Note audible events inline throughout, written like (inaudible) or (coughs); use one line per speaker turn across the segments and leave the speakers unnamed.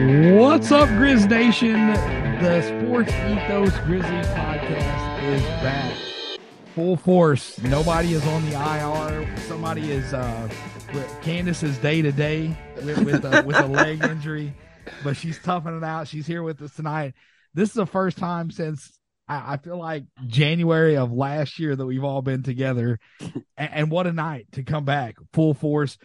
What's up, Grizz Nation? The Sports Ethos Grizzlies podcast is back. Full force. Nobody is on the IR. Somebody is uh Candace is day to day with with a, with a leg (laughs) injury, but she's toughing it out. She's here with us tonight. This is the first time since I, I feel like January of last year that we've all been together. (laughs) and, and what a night to come back full force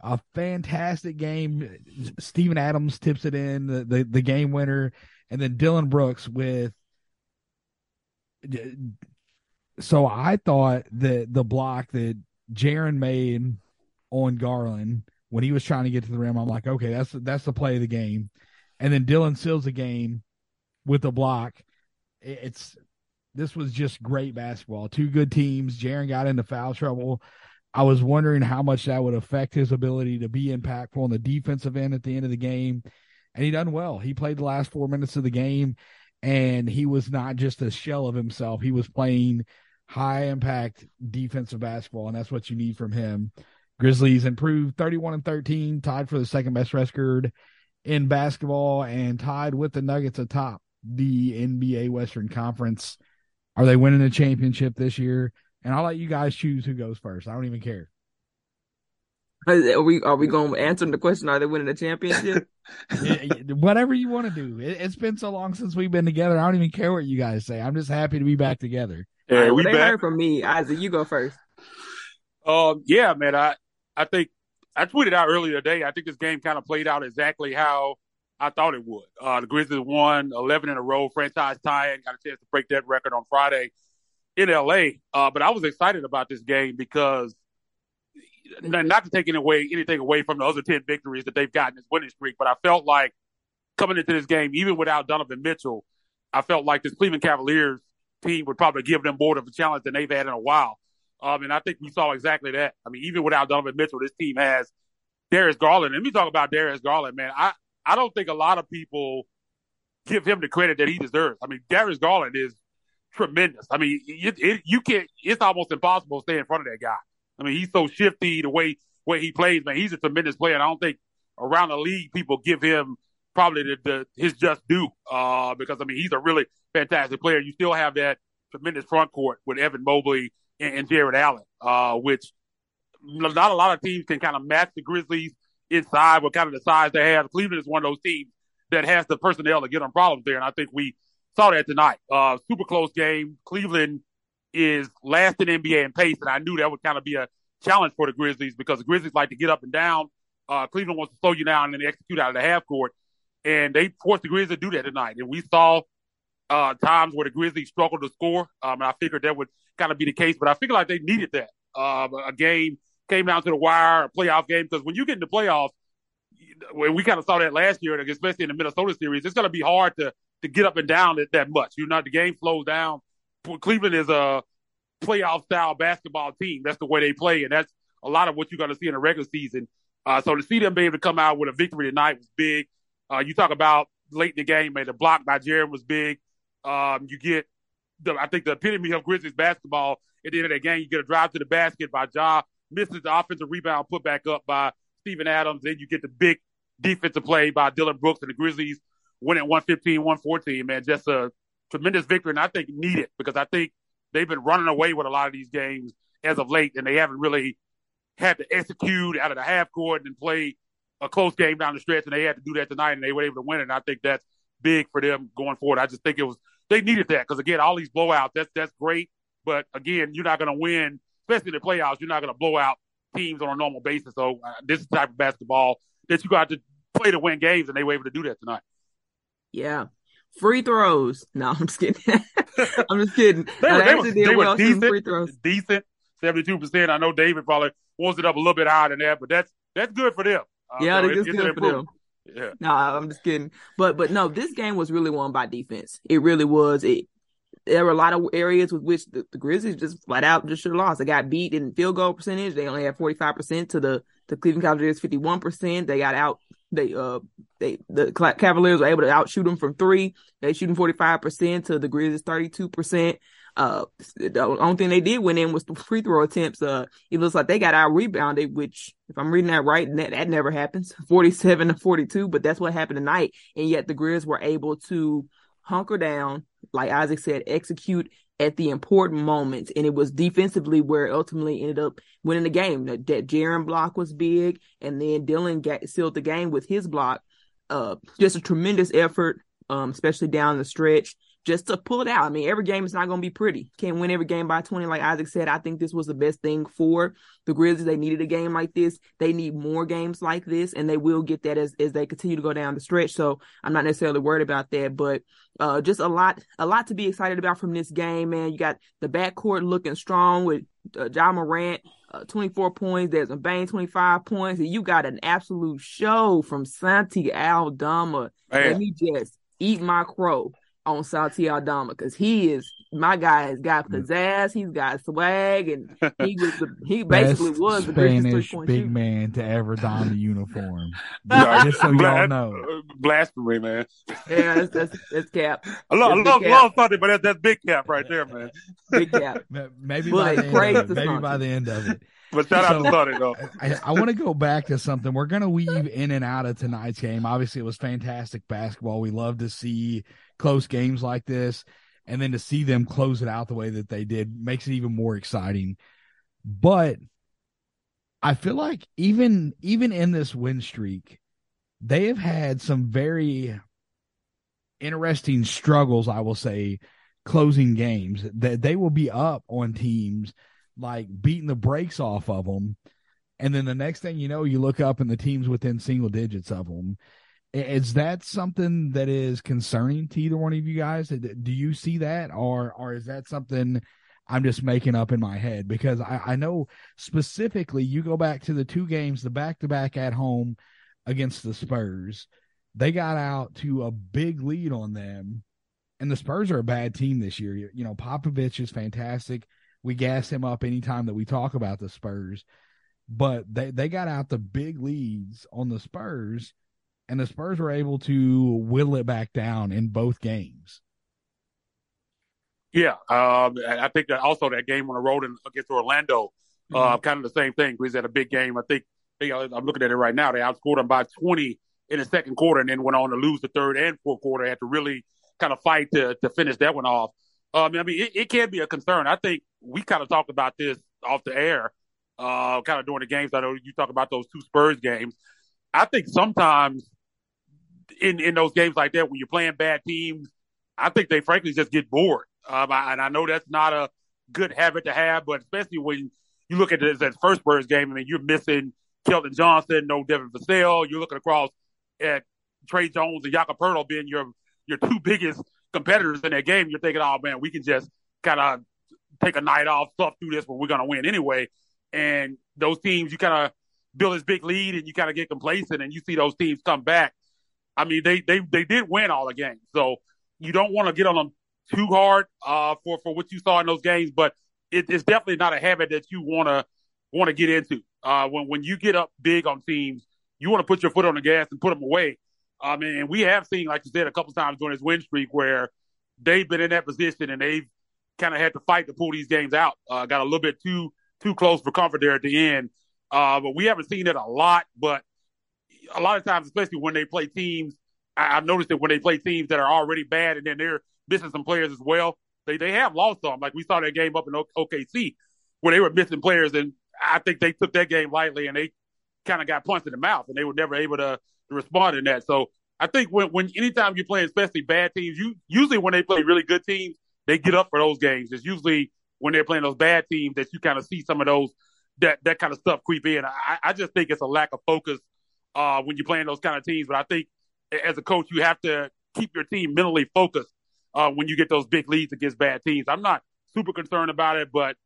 a fantastic game. Steven Adams tips it in the, the, the game winner, and then Dillon Brooks with. So I thought that the block that Jaren made on Garland when he was trying to get to the rim, I'm like, okay, that's that's the play of the game, and then Dylan seals the game with the block. It's this was just great basketball. Two good teams. Jaren got into foul trouble. I was wondering how much that would affect his ability to be impactful on the defensive end at the end of the game. And he done well. He played the last four minutes of the game and he was not just a shell of himself. He was playing high impact defensive basketball, and that's what you need from him. Grizzlies improved 31 and 13, tied for the second best record in basketball, and tied with the Nuggets atop the NBA Western Conference. Are they winning the championship this year? And I'll let you guys choose who goes first. I don't even care.
Are we are we going to answer the question? Are they winning the championship? (laughs)
Whatever you want to do. It, has been so long since we've been together. I don't even care what you guys say. I'm just happy to be back together.
Yeah, right, we they back. heard from me. Isaac, you go first.
Um, yeah, man. I I think I tweeted out earlier today. I think this game kind of played out exactly how I thought it would. Uh, the Grizzlies won 11 in a row, franchise tying. Got a chance to break that record on Friday in LA. Uh, but I was excited about this game because not to take any away, anything away from the other 10 victories that they've gotten this winning streak, but I felt like coming into this game, even without Donovan Mitchell, I felt like this Cleveland Cavaliers team would probably give them more of a challenge than they've had in a while. Um, and I think we saw exactly that. I mean, even without Donovan Mitchell, this team has Darius Garland. Let me talk about Darius Garland, man. I, I don't think a lot of people give him the credit that he deserves. I mean, Darius Garland is tremendous. I mean, it, it, you can't. It's almost impossible to stay in front of that guy. I mean, he's so shifty the way way he plays. Man, he's a tremendous player. And I don't think around the league people give him probably the, the his just due. Uh, because I mean, he's a really fantastic player. You still have that tremendous front court with Evan Mobley and, and Jarrett Allen, uh, which not a lot of teams can kind of match the Grizzlies inside with kind of the size they have. Cleveland is one of those teams that has the personnel to get on problems there, and I think we saw that tonight. Uh, super close game. Cleveland is last in NBA in pace, and I knew that would kind of be a challenge for the Grizzlies because the Grizzlies like to get up and down. Uh, Cleveland wants to slow you down and execute out of the half court, and they forced the Grizzlies to do that tonight. And we saw uh, times where the Grizzlies struggled to score. Um, and I figured that would kind of be the case, but I figured like they needed that. Uh, a game came down to the wire, a playoff game, because when you get in the playoffs, we kind of saw that last year, especially in the Minnesota series, it's going to be hard to to get up and down that, that much. You know, the game slows down. Cleveland is a playoff style basketball team. That's the way they play, and that's a lot of what you're going to see in the regular season. Uh, so to see them be able to come out with a victory tonight was big. Uh, you talk about late in the game, man, the block by Jaren was big. Um, you get, the, I think, the epitome of Grizzlies basketball at the end of that game. You get a drive to the basket by Ja, misses the offensive rebound, put back up by Steven Adams. Then you get the big defensive play by Dillon Brooks and the Grizzlies winning 115, 114, man. Just a tremendous victory, and I think needed because I think they've been running away with a lot of these games as of late, and they haven't really had to execute out of the half court and play a close game down the stretch, and they had to do that tonight, and they were able to win it. And I think that's big for them going forward. I just think it was they needed that because again, all these blowouts that's that's great, but again, you're not going to win, especially in the playoffs. You're not going to blow out teams on a normal basis. So uh, this is the type of basketball that you got to play to win games, and they were able to do that tonight.
Yeah. Free throws. No, (laughs) I'm just kidding. (laughs) I'm just kidding.
They were,
they
were, they were
well free
decent,
throws.
decent, seventy-two percent. I know David probably wants it up a little bit higher than that, but that's that's good for them. Uh,
Yeah,
so it- it's
good for them.
Yeah,
No, I'm just kidding. But but no, this game was really won by defense. It really was. It there were a lot of areas with which the, the Grizzlies just flat out just should have lost. They got beat in field goal percentage. They only had 45 percent to the the Cleveland Cavaliers 51 percent. They got out. They uh they the Cavaliers were able to outshoot them from three. They shooting 45 percent to the Grizzlies 32 percent. Uh, the only thing they did win in was the free throw attempts. Uh, it looks like they got out rebounded, which if I'm reading that right, that, that never happens. (laughs) 47 to 42, but that's what happened tonight. And yet the Grizz were able to hunker down, like Isaac said, execute at the important moments. And it was defensively where it ultimately ended up winning the game. That, Jaren block was big, and then Dillon got, sealed the game with his block. Uh, just a tremendous effort, um, especially down the stretch just to pull it out. I mean, every game is not going to be pretty. Can't win every game by 20. Like Isaac said, I think this was the best thing for the Grizzlies. They needed a game like this. They need more games like this, and they will get that as, as they continue to go down the stretch. So I'm not necessarily worried about that, but uh, just a lot, a lot to be excited about from this game, man. You got the backcourt looking strong with uh, Ja Morant, uh, 24 points. There's a Bane, 25 points. And you got an absolute show from Santi Aldama.
Man.
Let me just eat my crow on Santi Aldama because he is my guy. Has got pizzazz. He's got swag, and (laughs) he was the, he basically
Best
was the greatest
Spanish big
shooter.
man to ever don the uniform. (laughs) Just so y'all know.
blasphemy, man.
Yeah, that's that's, that's cap,
I love, I
That's
love,
big
love something, but that's, that's big cap right there, man. (laughs)
big cap.
Maybe
But
by the end of it. Maybe
Santi.
by the end of it.
But shout out
So-
to Sonny though.
I, I want to go back to something. We're going to weave in and out of tonight's game. Obviously, it was fantastic basketball. We love to see close games like this, and then to see them close it out the way that they did makes it even more exciting. But I feel like even even in this win streak, they have had some very interesting struggles. I will say, closing games that they will be up on teams like beating the brakes off of them. And then the next thing you know, you look up and the team's within single digits of them. Is that something that is concerning to either one of you guys? Do you see that, or or is that something I'm just making up in my head? Because I, I know specifically, you go back to the two games, the back to back at home against the Spurs, they got out to a big lead on them, and the Spurs are a bad team this year. You, know, Popovich is fantastic. We gas him up anytime that we talk about the Spurs, but they they got out the big leads on the Spurs and the Spurs were able to whittle it back down in both games.
Yeah, um, I think that also that game on the road in, against Orlando, uh, kind of the same thing. Grizz had a big game. I think they, uh, I'm looking at it right now. They outscored them by 20 in the second quarter, and then went on to lose the third and fourth quarter. Had to really kind of fight to to finish that one off. Um, I mean, it, it can be a concern. I think we kind of talked about this off the air, uh, kind of during the games. I know you talk about those two Spurs games. I think sometimes in in those games like that, when you're playing bad teams, I think they frankly just get bored. Um, I, and I know that's not a good habit to have, but especially when you look at this first Spurs game, I mean, you're missing Keldon Johnson, no Devin Vassell. You're looking across at Tre Jones and Jakob Poeltl being your your two (laughs) biggest competitors in that game. You're thinking, oh man, we can just kind of take a night off, stuff through this, but we're to win anyway. And those teams, you kind of build this big lead, and you kind of get complacent, and you see those teams come back. I mean, they they they did win all the games, so you don't want to get on them too hard uh, for for what you saw in those games. But it, it's definitely not a habit that you want to want to get into. Uh, when when you get up big on teams, you want to put your foot on the gas and put them away. I mean, we have seen, like you said, a couple times during this win streak where they've been in that position and they've kind of had to fight to pull these games out. Uh, got a little bit too too close for comfort there at the end. Uh, but we haven't seen it a lot. But a lot of times, especially when they play teams, I, I've noticed that when they play teams that are already bad and then they're missing some players as well, they they have lost some. Like we saw that game up in OKC where they were missing players, and I think they took that game lightly and they kind of got punched in the mouth, and they were never able to, to respond in that. So I think when when anytime you're playing, especially bad teams, you usually when they play really good teams, they get up for those games. It's usually when they're playing those bad teams that you kind of see some of those that that kind of stuff creep in. I, I just think it's a lack of focus uh, when you're playing those kind of teams. But I think as a coach, you have to keep your team mentally focused uh, when you get those big leads against bad teams. I'm not super concerned about it, but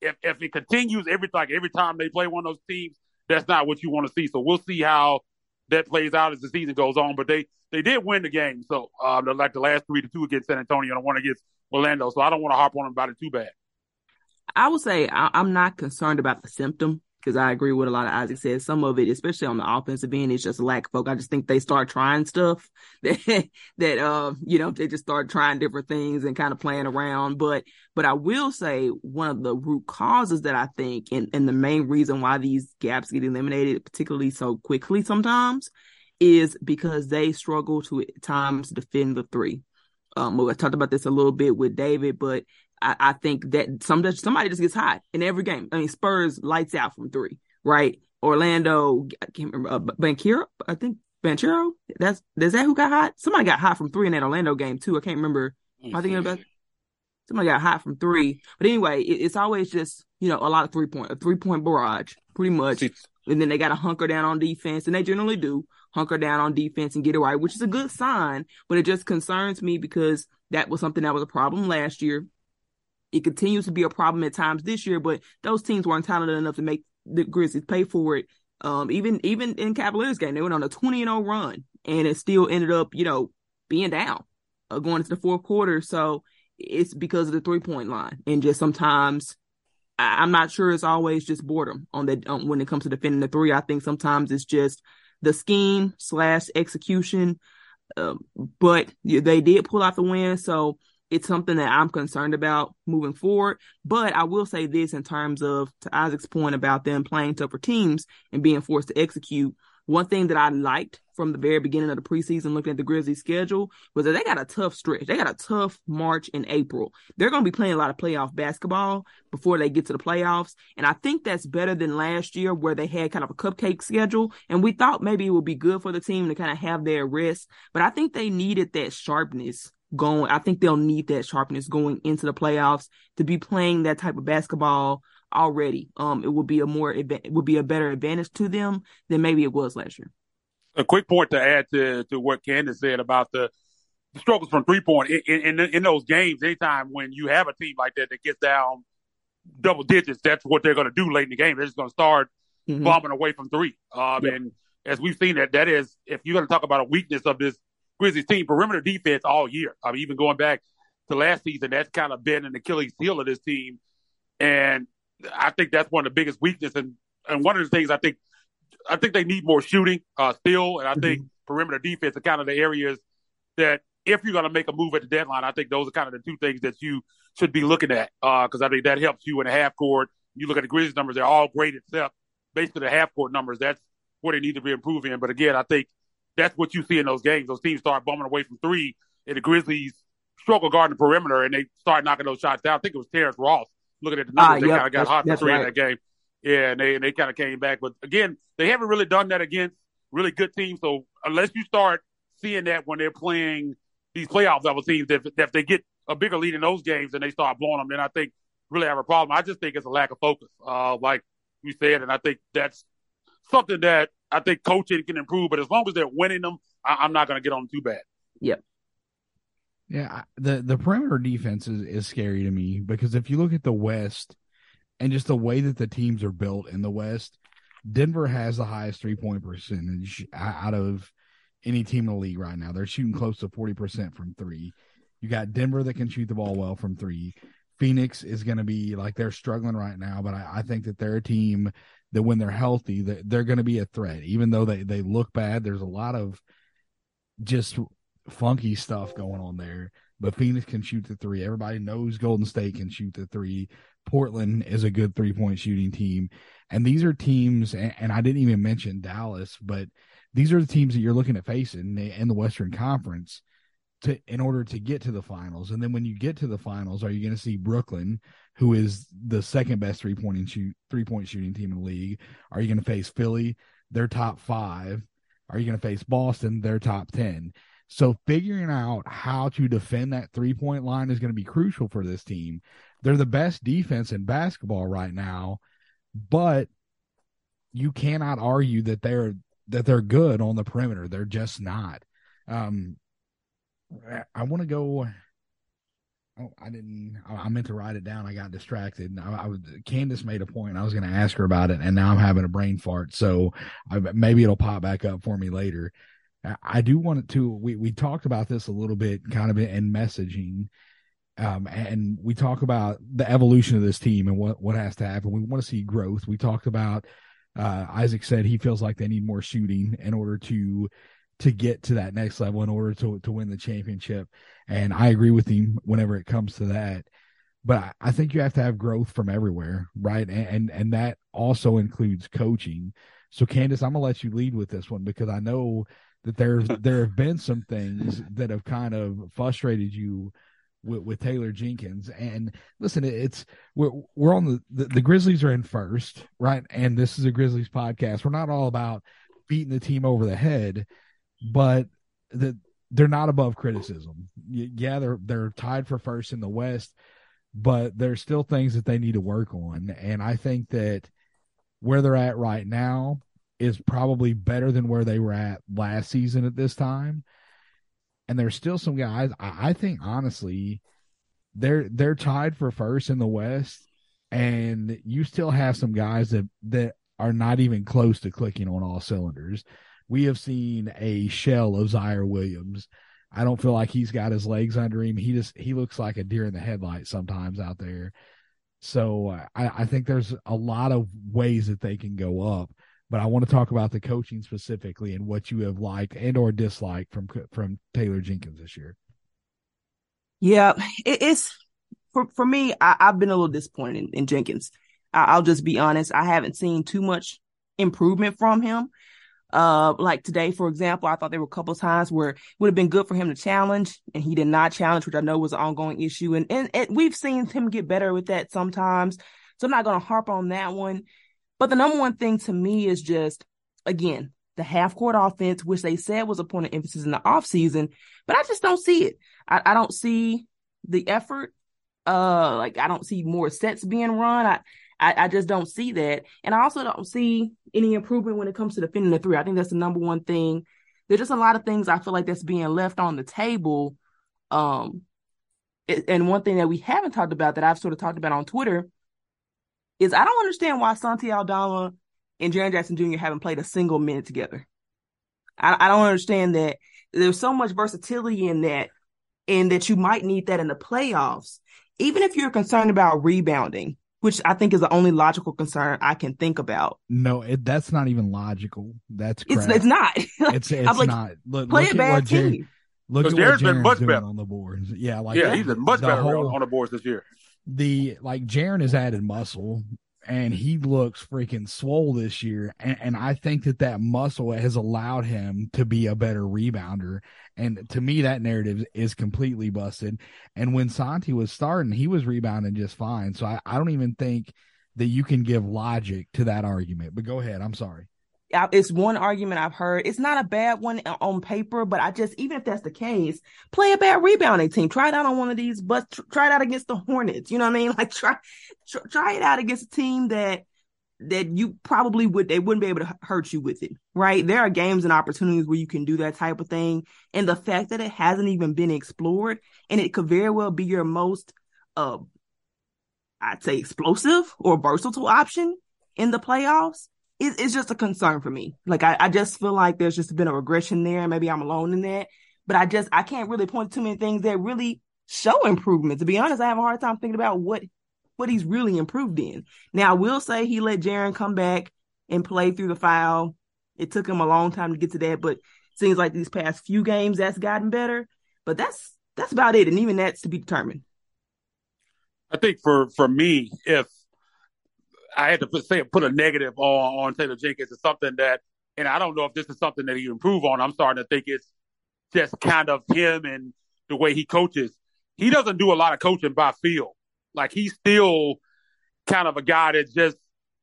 if if it continues every like every time they play one of those teams, that's not what you want to see. So we'll see how that plays out as the season goes on. But they they did win the game, so uh, like the last three to two against San Antonio and one against Orlando. So I don't want to harp on them about it too bad.
I would say I, I'm not concerned about the symptom because I agree with a lot of Isaac said. Some of it, especially on the offensive end, is just lack of focus. I just think they start trying stuff (laughs) that that uh you know they just start trying different things and kind of playing around. But but I will say one of the root causes that I think and and the main reason why these gaps get eliminated, particularly so quickly sometimes, is because they struggle to at times defend the three. Um, I talked about this a little bit with David, but I, I think that some somebody just gets hot in every game. I mean, Spurs lights out from three, right? Orlando, I can't remember, uh, Banchero, I think Banchero. That's is that who got hot? Somebody got hot from three in that Orlando game too. I can't remember. I thinking about? Somebody got hot from three, but anyway, it, it's always just you know a lot of three point, a three point barrage, pretty much. And then they got to hunker down on defense, and they generally do hunker down on defense and get it right, which is a good sign. But it just concerns me because that was something that was a problem last year. It continues to be a problem at times this year, but those teams weren't talented enough to make the Grizzlies pay for it. Um, even even in Cavaliers game, they went on a 20 and 0 run, and it still ended up, you know, being down uh, going into the fourth quarter. So it's because of the three point line, and just sometimes I, am not sure it's always just boredom on that um, when it comes to defending the three. I think sometimes it's just the scheme slash execution. Um, but they did pull out the win, so it's something that I'm concerned about moving forward. But I will say this in terms of to Isaac's point about them playing tougher teams and being forced to execute. One thing that I liked from the very beginning of the preseason, looking at the Grizzlies schedule, was that they got a tough stretch. They got a tough March and April. They're going to be playing a lot of playoff basketball before they get to the playoffs. And I think that's better than last year where they had kind of a cupcake schedule. And we thought maybe it would be good for the team to kind of have their rest. But I think they needed that sharpness going. I think they'll need that sharpness going into the playoffs to be playing that type of basketball already. Um, it would be a more it would be a better advantage to them than maybe it was last year.
A quick point to add to to what Candace said about the, the struggles from three point in, in in those games. Anytime when you have a team like that that gets down double digits, that's what they're going to do late in the game. They're just going to start mm-hmm. bombing away from three. Um, yep. and as we've seen that that is if you're going to talk about a weakness of this Grizzlies team, perimeter defense all year. I mean, even going back to last season, that's kind of been an Achilles heel of this team. And I think that's one of the biggest weaknesses. And, and one of the things I think, I think they need more shooting uh, still. And I mm-hmm. think perimeter defense are kind of the areas that if you're going to make a move at the deadline, I think those are kind of the two things that you should be looking at. Uh, cause I think that helps you in the half court. You look at the Grizzlies numbers, they're all great except basically the half court numbers. That's what they need to be improving. But again, I think that's what you see in those games. Those teams start bumming away from three, and the Grizzlies struggle guarding the perimeter, and they start knocking those shots down. I think it was Terrence Ross. Looking at the numbers, ah, they yep. kind of got hot for three right. in that game. Yeah, and they and they kind of came back, but again, they haven't really done that against really good teams. So unless you start seeing that when they're playing these playoff level teams, if if they get a bigger lead in those games and they start blowing them, then I think really have a problem. I just think it's a lack of focus, uh, like you said, and I think that's something that I think coaching can improve, but as long as they're winning them, I, am not going to get on too bad.
Yep.
Yeah, the the perimeter defense is, is scary to me because if you look at the West and just the way that the teams are built in the West, Denver has the highest three point percentage out of any team in the league right now. They're shooting close to 40% from three. You got Denver that can shoot the ball well from three. Phoenix is going to be like they're struggling right now, but I, I, think that they're a team that when they're healthy, that they're going to be a threat. Even though they they look bad, there's a lot of just funky stuff going on there. But Phoenix can shoot the three. Everybody knows Golden State can shoot the three. Portland is a good three point shooting team, and these are teams. And, and I didn't even mention Dallas, but these are the teams that you're looking at facing in the Western Conference to in order to get to the finals. And then when you get to the finals, are you going to see Brooklyn, who is the second best three point shoot three point shooting team in the league? Are you going to face Philly, their top five? Are you going to face Boston, their top ten? So figuring out how to defend that three point line is going to be crucial for this team. They're the best defense in basketball right now, but you cannot argue that they're that they're good on the perimeter. They're just not. Um, I want to go. Oh, I didn't. I meant to write it down. I got distracted. I, I was. Candace made a point. I was going to ask her about it, and now I'm having a brain fart. So I, maybe it'll pop back up for me later. I do want to. We we talked about this a little bit, kind of in messaging, um, and we talk about the evolution of this team and what what has to happen. We want to see growth. We talked about. Uh, Isaac said he feels like they need more shooting in order to to get to that next level in order to to win the championship. And I agree with him whenever it comes to that. But I think you have to have growth from everywhere, right? And and, and that also includes coaching. So Candace, I'm gonna let you lead with this one because I know that there's (laughs) there have been some things that have kind of frustrated you with, with Taylor Jenkins. And listen, it's we're we're on the, the the Grizzlies are in first, right? And this is a Grizzlies podcast. We're not all about beating the team over the head but the, they're not above criticism. Yeah, they're they're tied for first in the West, but there's still things that they need to work on. And I think that where they're at right now is probably better than where they were at last season at this time. And there's still some guys. I, I think honestly, they're they're tied for first in the West, and you still have some guys that that are not even close to clicking on all cylinders we have seen a shell of Ziaire Williams. I don't feel like he's got his legs under him. He just he looks like a deer in the headlights sometimes out there. So I, I think there's a lot of ways that they can go up, but I want to talk about the coaching specifically and what you have liked and or disliked from from Taylor Jenkins this year.
Yeah, it, it's for for me. I, have been a little disappointed in, in Jenkins. I, I'll just be honest. I haven't seen too much improvement from him. Uh, like today, for example, I thought there were a couple times where it would have been good for him to challenge, and he did not challenge, which I know was an ongoing issue. And and, and we've seen him get better with that sometimes. So I'm not going to harp on that one. But the number one thing to me is just, again, the half court offense, which they said was a point of emphasis in the offseason, but I just don't see it. I, I don't see the effort. Uh, like I don't see more sets being run. I, I, I just don't see that. And I also don't see any improvement when it comes to defending the three. I think that's the number one thing. There's just a lot of things I feel like that's being left on the table. Um, and one thing that we haven't talked about that I've sort of talked about on Twitter is I don't understand why Santi Aldama and Jaren Jackson Jr. haven't played a single minute together. I, I don't understand that. There's so much versatility in that, and that you might need that in the playoffs. Even if you're concerned about rebounding, which I think is the only logical concern I can think about.
No, it, that's not even logical. That's
it's it's not. (laughs)
it's it's like, not.
Look, play look a bad team.
look at Jaren's what been much better on the boards. Yeah, like
yeah, he's been much better whole, on the boards this year.
The like Jaren has added muscle and he looks freaking swole this year. And, and, I think that that muscle has allowed him to be a better rebounder. And to me, that narrative is completely busted. And when Santi was starting, he was rebounding just fine. So I, I don't even think that you can give logic to that argument. But go ahead. I'm sorry
it's one argument I've heard. It's not a bad one on paper, but I just, even if that's the case, play a bad rebounding team. Try it out on one of these, but try it out against the Hornets. You know what I mean? (laughs) Like try, try, try it out against a team that, that you probably would, they wouldn't be able to hurt you with it, right? There are games and opportunities where you can do that type of thing. And the fact that it hasn't even been explored and it could very well be your most, uh, I'd say explosive or versatile option in the playoffs it, it's just a concern for me. Like I, I just feel like there's just been a regression there. Maybe I'm alone in that, but I just I can't really point to too many things that really show improvement. To be honest, I have a hard time thinking about what what he's really improved in. Now I will say he let Jaren come back and play through the foul. It took him a long time to get to that, but seems like these past few games that's gotten better. But that's that's about it, and even that's to be determined.
I think for for me, if I had to put, say put a negative on on Taylor Jenkins is something that, and I don't know if this is something that he improve on. I'm starting to think it's just kind of him and the way he coaches. He doesn't do a lot of coaching by feel. Like he's still kind of a guy that just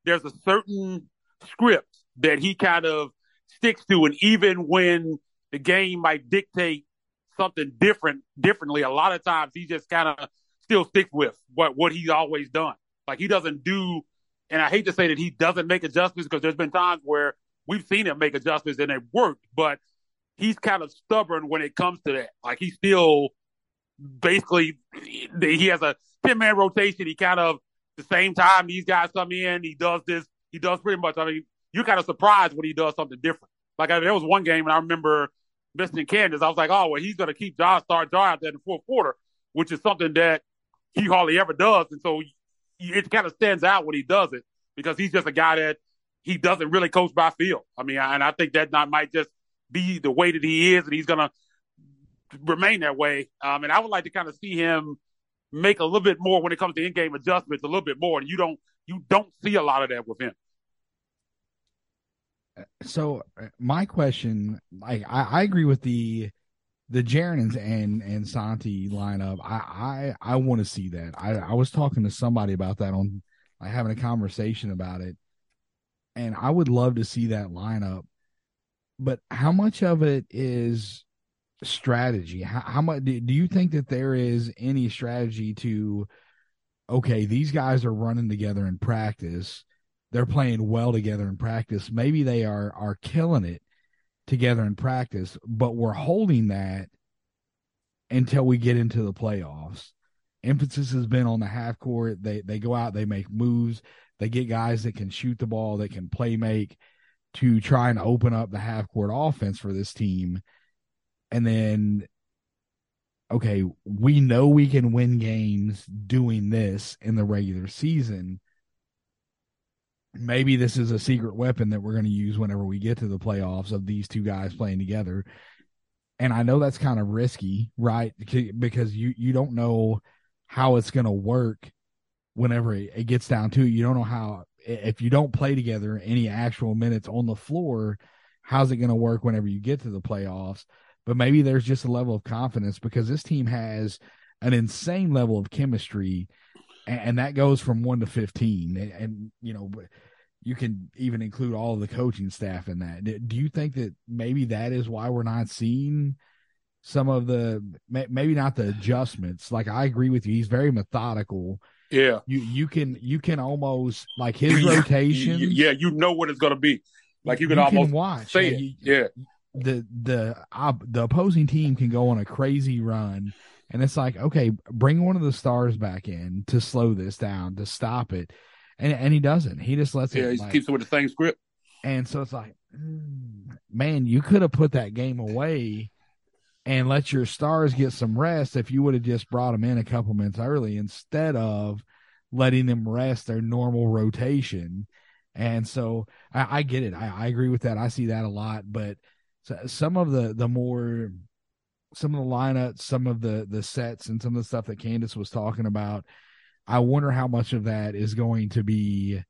there's a certain script that he kind of sticks to, and even when the game might dictate something different differently, a lot of times he just kind of still sticks with what what he's always done. Like he doesn't do and I hate to say that he doesn't make adjustments because there's been times where we've seen him make adjustments and it worked, but he's kind of stubborn when it comes to that. Like he still basically he has a 10 man rotation. He kind of, the same time these guys come in, he does this, he does pretty much. I mean, you're kind of surprised when he does something different. Like I, there was one game and I remember missing Kansas. I was like, oh, well, he's going to keep John Star Jar out there in the fourth quarter, which is something that he hardly ever does. And so it kind of stands out when he does it because he's just a guy that he doesn't really coach by feel. I mean, and I think that not might just be the way that he is, and he's to remain that way. Um, and I would like to kind of see him make a little bit more when it comes to in-game adjustments, a little bit more. And you don't you don't see a lot of that with him.
So my question, like I, I agree with the the Jaren and and Santi lineup. I I, I want to see that. I I was talking to somebody about that on like having a conversation about it, and I would love to see that lineup. But how much of it is strategy? How, how much do, do you think that there is any strategy to? Okay, these guys are running together in practice. They're playing well together in practice. Maybe they are are killing it together in practice, but we're holding that until we get into the playoffs. Emphasis has been on the half court. They they go out, they make moves, they get guys that can shoot the ball, that can play make to try and open up the half court offense for this team. And then okay, we know we can win games doing this in the regular season maybe this is a secret weapon that we're going to use whenever we get to the playoffs of these two guys playing together. And I know that's kind of risky, right? Because you you don't know how it's going to work whenever it gets down to it. You don't know how if you don't play together any actual minutes on the floor, how's it going to work whenever you get to the playoffs? But maybe there's just a level of confidence because this team has an insane level of chemistry and, that goes from one to fifteen. And, and, you know, you can even include all of the coaching staff in that. Do you think that maybe that is why we're not seeing some of the maybe not the adjustments? Like I agree with you, he's very methodical.
Yeah,
you you can you can almost like his rotation.
Yeah, you know what it's going to be. Like you can you almost can
watch.
Say it.
You,
yeah,
the the uh, the opposing team can go on a crazy run and it's like, okay, bring one of the stars back in to slow this down, to stop it. And and he doesn't. He just lets
yeah,
it.
he like, keeps it with the same script.
And so it's like, mm, man, you could have put that game away and let your stars get some rest if you would have just brought them in a couple minutes early instead of letting them rest their normal rotation. And so I, I get it. I, I agree with that. I see that a lot, but some of the the more some of the lineups, some of the the sets, and some of the stuff that Candace was talking about. I wonder how much of that is going to be.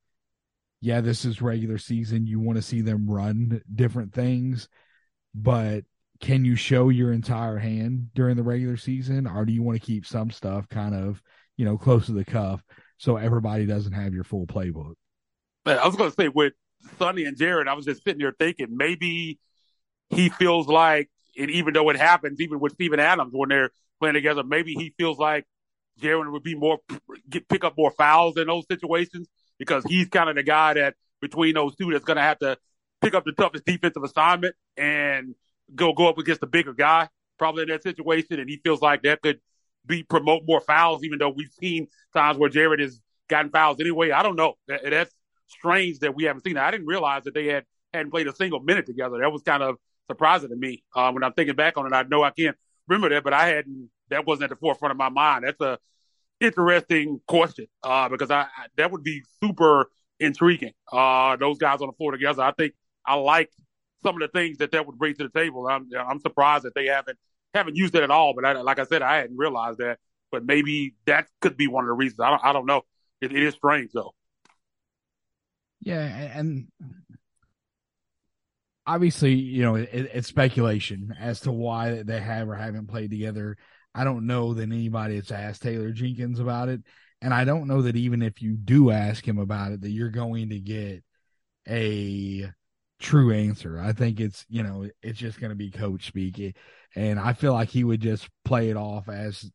Yeah, this is regular season. You want to see them run different things, but can you show your entire hand during the regular season, or do you want to keep some stuff kind of you know close to the cuff so everybody doesn't have your full playbook?
I was going to say with Sonny and Jaren, I was just sitting there thinking maybe he feels like and even though it happens, even with Steven Adams when they're playing together, maybe he feels like Jaren would be more get pick up more fouls in those situations because he's kind of the guy that between those two that's going to have to pick up the toughest defensive assignment and go go up against the bigger guy probably in that situation, and he feels like that could be promote more fouls, even though we've seen times where Jaren has gotten fouls anyway. I don't know. That, that's strange that we haven't seen that. I didn't realize that they had hadn't played a single minute together. That was kind of surprising to me. Uh, when I'm thinking back on it, I know I can't remember that, but I hadn't. That wasn't at the forefront of my mind. That's a interesting question uh, because I, I, that would be super intriguing. Uh, those guys on the floor together. I think I like some of the things that that would bring to the table. I'm I'm surprised that they haven't haven't used it at all. But I, like I said, I hadn't realized that. But maybe that could be one of the reasons. I don't I don't know. it, it is strange though.
Yeah, and obviously, you know, it, it's speculation as to why they have or haven't played together. I don't know that anybody has asked Taylor Jenkins about it. And I don't know that even if you do ask him about it, that you're going to get a true answer. I think it's, you know, it's just going to be coach speak. And I feel like he would just play it off as,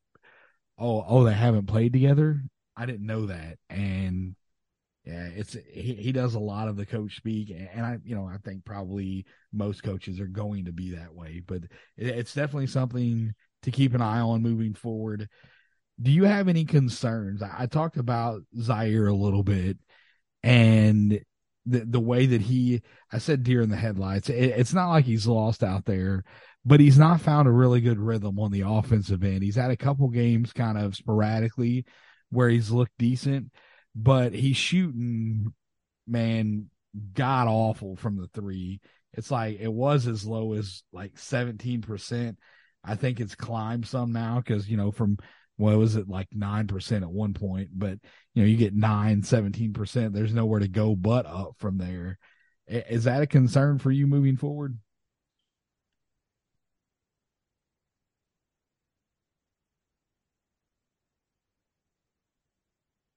oh, oh, they haven't played together. I didn't know that. And yeah, it's he, he does a lot of the coach speak, and I you know I think probably most coaches are going to be that way, but it, it's definitely something to keep an eye on moving forward. Do you have any concerns? I, talked about Ziaire a little bit and the the way that he I said deer in the headlights. It, it's not like he's lost out there, but he's not found a really good rhythm on the offensive end. He's had a couple games kind of sporadically where he's looked decent, but he's shooting man god awful from the three. It's like it was as low as like 17%. I think it's climbed some now because, you know, from what was it like 9% at one point, but you know, you get 9, 17%. There's nowhere to go but up from there. Is that a concern for you moving forward?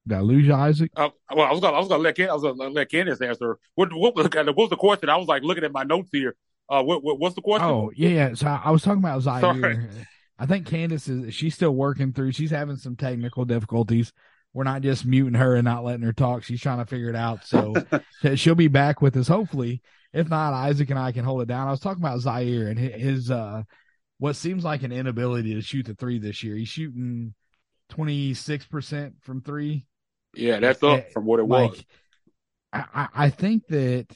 Did I lose you, Isaac?
Uh, well, I was gonna, I was gonna let Ken, I was gonna let Candace answer. What, what, what was the question? I was like looking at my notes here. Uh, what, what what's the question?
Oh, yeah, yeah. So I was talking about Ziaire. Sorry. I think Candace is she's still working through. She's having some technical difficulties. We're not just muting her and not letting her talk. She's trying to figure it out. So (laughs) she'll be back with us hopefully. If not, Isaac and I can hold it down. I was talking about Ziaire and his uh what seems like an inability to shoot the three this year. He's shooting twenty six percent from three.
Yeah, that's up from what it like, was.
I, I think that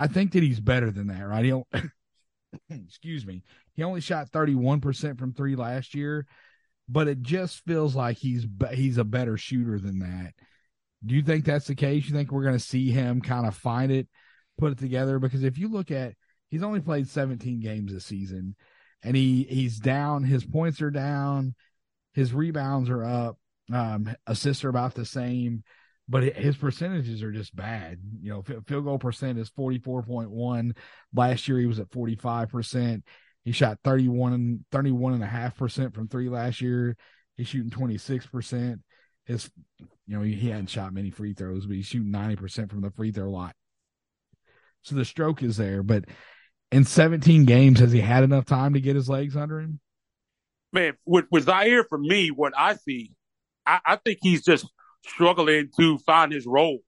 I think that he's better than that, right? He don't, (coughs) excuse me. He only shot 31% from 3 last year, but it just feels like he's he's a better shooter than that. Do you think that's the case? You think we're going to see him kind of find it, put it together because if you look at he's only played 17 games this season and he he's down, his points are down, his rebounds are up, um, assists are about the same, but his percentages are just bad. You know, field goal percent is 44.1. Last year he was at 45%. He shot 31 31 and a half percent from three last year. He's shooting 26%. His, you know, he, he hadn't shot many free throws, but he's shooting 90% from the free throw line. So the stroke is there, but in 17 games, has he had enough time to get his legs under him?
Man, with, with Ziaire, for me, what I see I, I think he's just struggling to find his role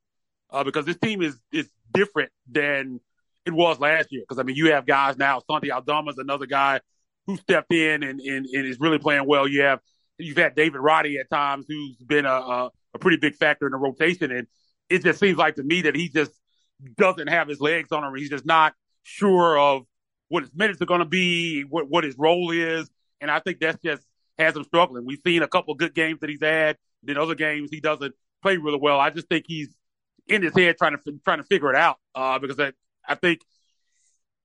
uh, because this team is is different than it was last year. Because I mean, you have guys now. Santi Aldama is another guy who stepped in and, and, and is really playing well. You have you've had David Roddy at times, who's been a, a, a pretty big factor in the rotation, and it just seems like to me that he just doesn't have his legs on him. He's just not sure of what his minutes are going to be, what what his role is, and I think that's just has him struggling. We've seen a couple good games that he's had. Then other games he doesn't play really well. I just think he's in his head trying to trying to figure it out uh, because I, I think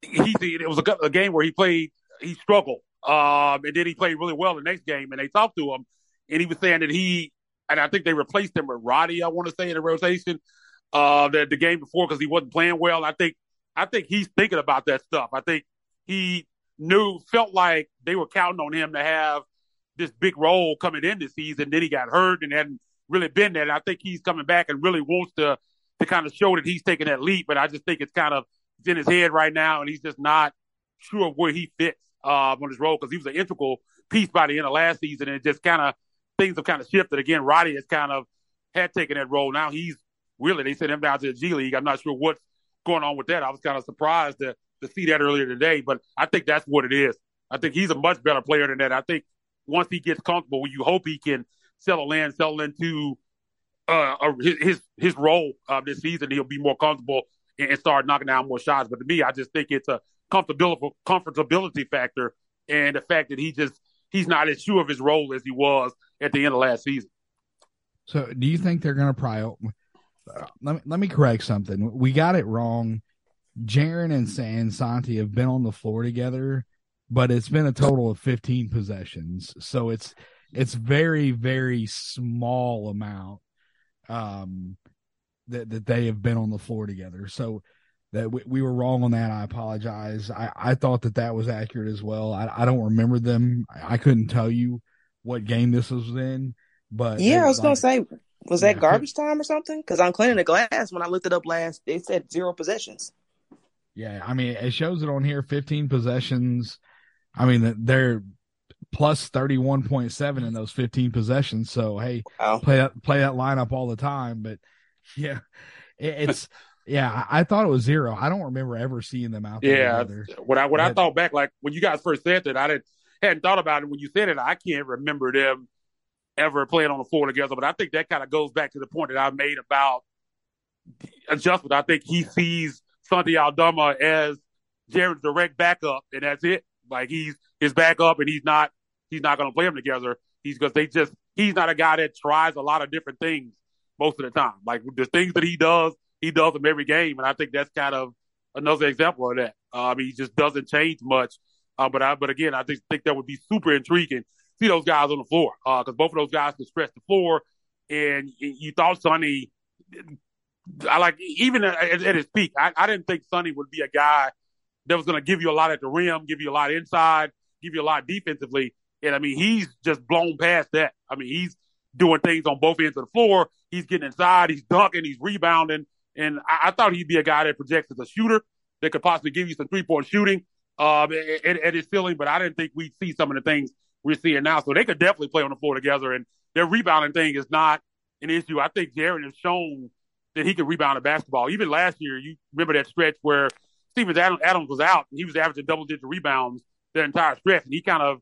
he it was a, a, game where he played he struggled um, and then he played really well the next game and they talked to him and he was saying that he and I think they replaced him with Roddy I want to say in the rotation uh, the, the game before because he wasn't playing well. I think I think he's thinking about that stuff. I think he knew felt like they were counting on him to have this big role coming in this season. Then he got hurt and hadn't really been there. And I think he's coming back and really wants to to kind of show that he's taking that leap. But I just think it's kind of it's in his head right now, and he's just not sure where he fits uh, on his role because he was an integral piece by the end of last season, and it just kind of things have kind of shifted again. Roddy has kind of had taken that role. Now he's really they sent him down to the G League. I'm not sure what's going on with that. I was kind of surprised to to see that earlier today, but I think that's what it is. I think he's a much better player than that. I think once he gets comfortable, you hope he can settle in, settle into uh, his his role uh, this season. He'll be more comfortable and, and start knocking down more shots. But to me, I just think it's a comfortability comfortability factor, and the fact that he just he's not as sure of his role as he was at the end of last season.
So, do you think they're going to prior? Uh, let me let me correct something. We got it wrong. Jaren and San Santi have been on the floor together but it's been a total of 15 possessions. So it's it's very very small amount um that that they have been on the floor together. So that we, we were wrong on that. I apologize. I, I thought that that was accurate as well. I, I don't remember them. I, I couldn't tell you what game this was in, but
yeah, I was like, gonna say, was that yeah, garbage time or something? Because I'm cleaning the glass. When I looked it up last, it said zero possessions.
Yeah, I mean, it shows it on here 15 possessions, I mean, they're plus 31.7 in those 15 possessions. So, hey, wow. play that, play that lineup all the time. But (laughs) yeah, it, it's, yeah, I, thought it was zero. I don't remember ever seeing them out there.
Yeah. Together. When I, when but, I thought back, like when you guys first said that, I didn't, hadn't thought about it when you said it. I can't remember them ever playing on the floor together. But I think that kind of goes back to the point that I made about adjustment. I think he sees Santi Aldama as Jaren's direct backup, and that's it. Like he's his backup, and he's not he's not going to play them together. He's because they just he's not a guy that tries a lot of different things most of the time. Like the things that he does, he does them every game, and I think that's kind of another example of that. Uh, I mean, he just doesn't change much. Uh, but I, but again, I just think that would be super intriguing. See those guys on the floor because uh, both of those guys can stretch the floor. And you thought Santi, I like even at, at his peak, I, I, didn't think Santi would be a guy that was going to give you a lot at the rim, give you a lot inside, give you a lot defensively. And I mean, he's just blown past that. I mean, he's doing things on both ends of the floor. He's getting inside, he's dunking, he's rebounding. And I, I thought he'd be a guy that projects as a shooter that could possibly give you some three point shooting um, at, at, his ceiling, but I didn't think we'd see some of the things we're seeing now. So they could definitely play on the floor together. And their rebounding thing is not an issue. I think Jaren has shown that he can rebound a basketball. Even last year, you remember that stretch where Stevens Adams was out and he was averaging double digit rebounds that entire stretch. And he kind of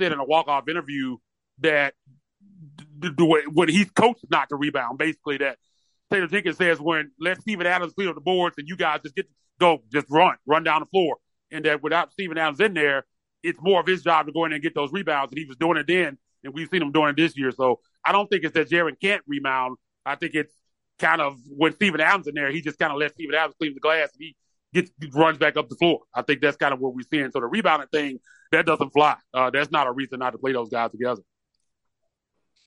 said in a walk off interview that when he's coached not to rebound, basically that Taylor Jenkins says when let Steven Adams clear up the boards and you guys just get to go, just run, run down the floor. And that without Steven Adams in there, it's more of his job to go in and get those rebounds. And he was doing it then, and we've seen him doing it this year. So I don't think it's that Jaren can't rebound. I think it's kind of when Steven Adams in there, he just kind of lets Steven Adams clean the glass and he gets runs back up the floor. I think that's kind of what we're seeing. So the rebounding thing, that doesn't fly. Uh, that's not a reason not to play those guys together.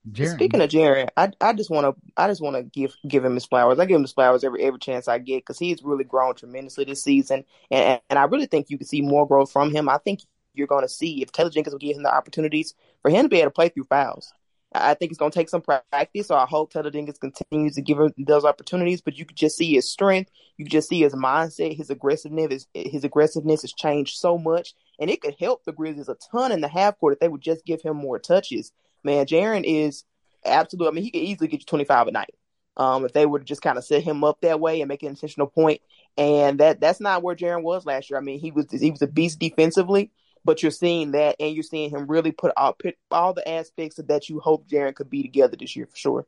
Jaren. Speaking of Jaren, I I just want to I just want to give give him his flowers. I give him his flowers every every chance I get because he's really grown tremendously this season, and and I really think you can see more growth from him. I think you're going to see if Taylor Jenkins will give him the opportunities for him to be able to play through fouls. I think it's going to take some practice, so I hope Taylor Jenkins continues to give him those opportunities. But you could just see his strength, you could just see his mindset, his aggressiveness. His, his aggressiveness has changed so much, and it could help the Grizzlies a ton in the half court if they would just give him more touches man, Jaren is absolutely. I mean, he could easily get you 25 a night. Um, if they would just kind of set him up that way and make an intentional point, and that that's not where Jaren was last year. I mean, he was he was a beast defensively, but you're seeing that, and you're seeing him really put all put all the aspects that you hope Jaren could be together this year for sure.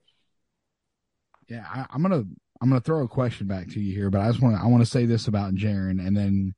Yeah, I, I'm gonna I'm gonna throw a question back to you here, but I just want to I want to say this about Jaren, and then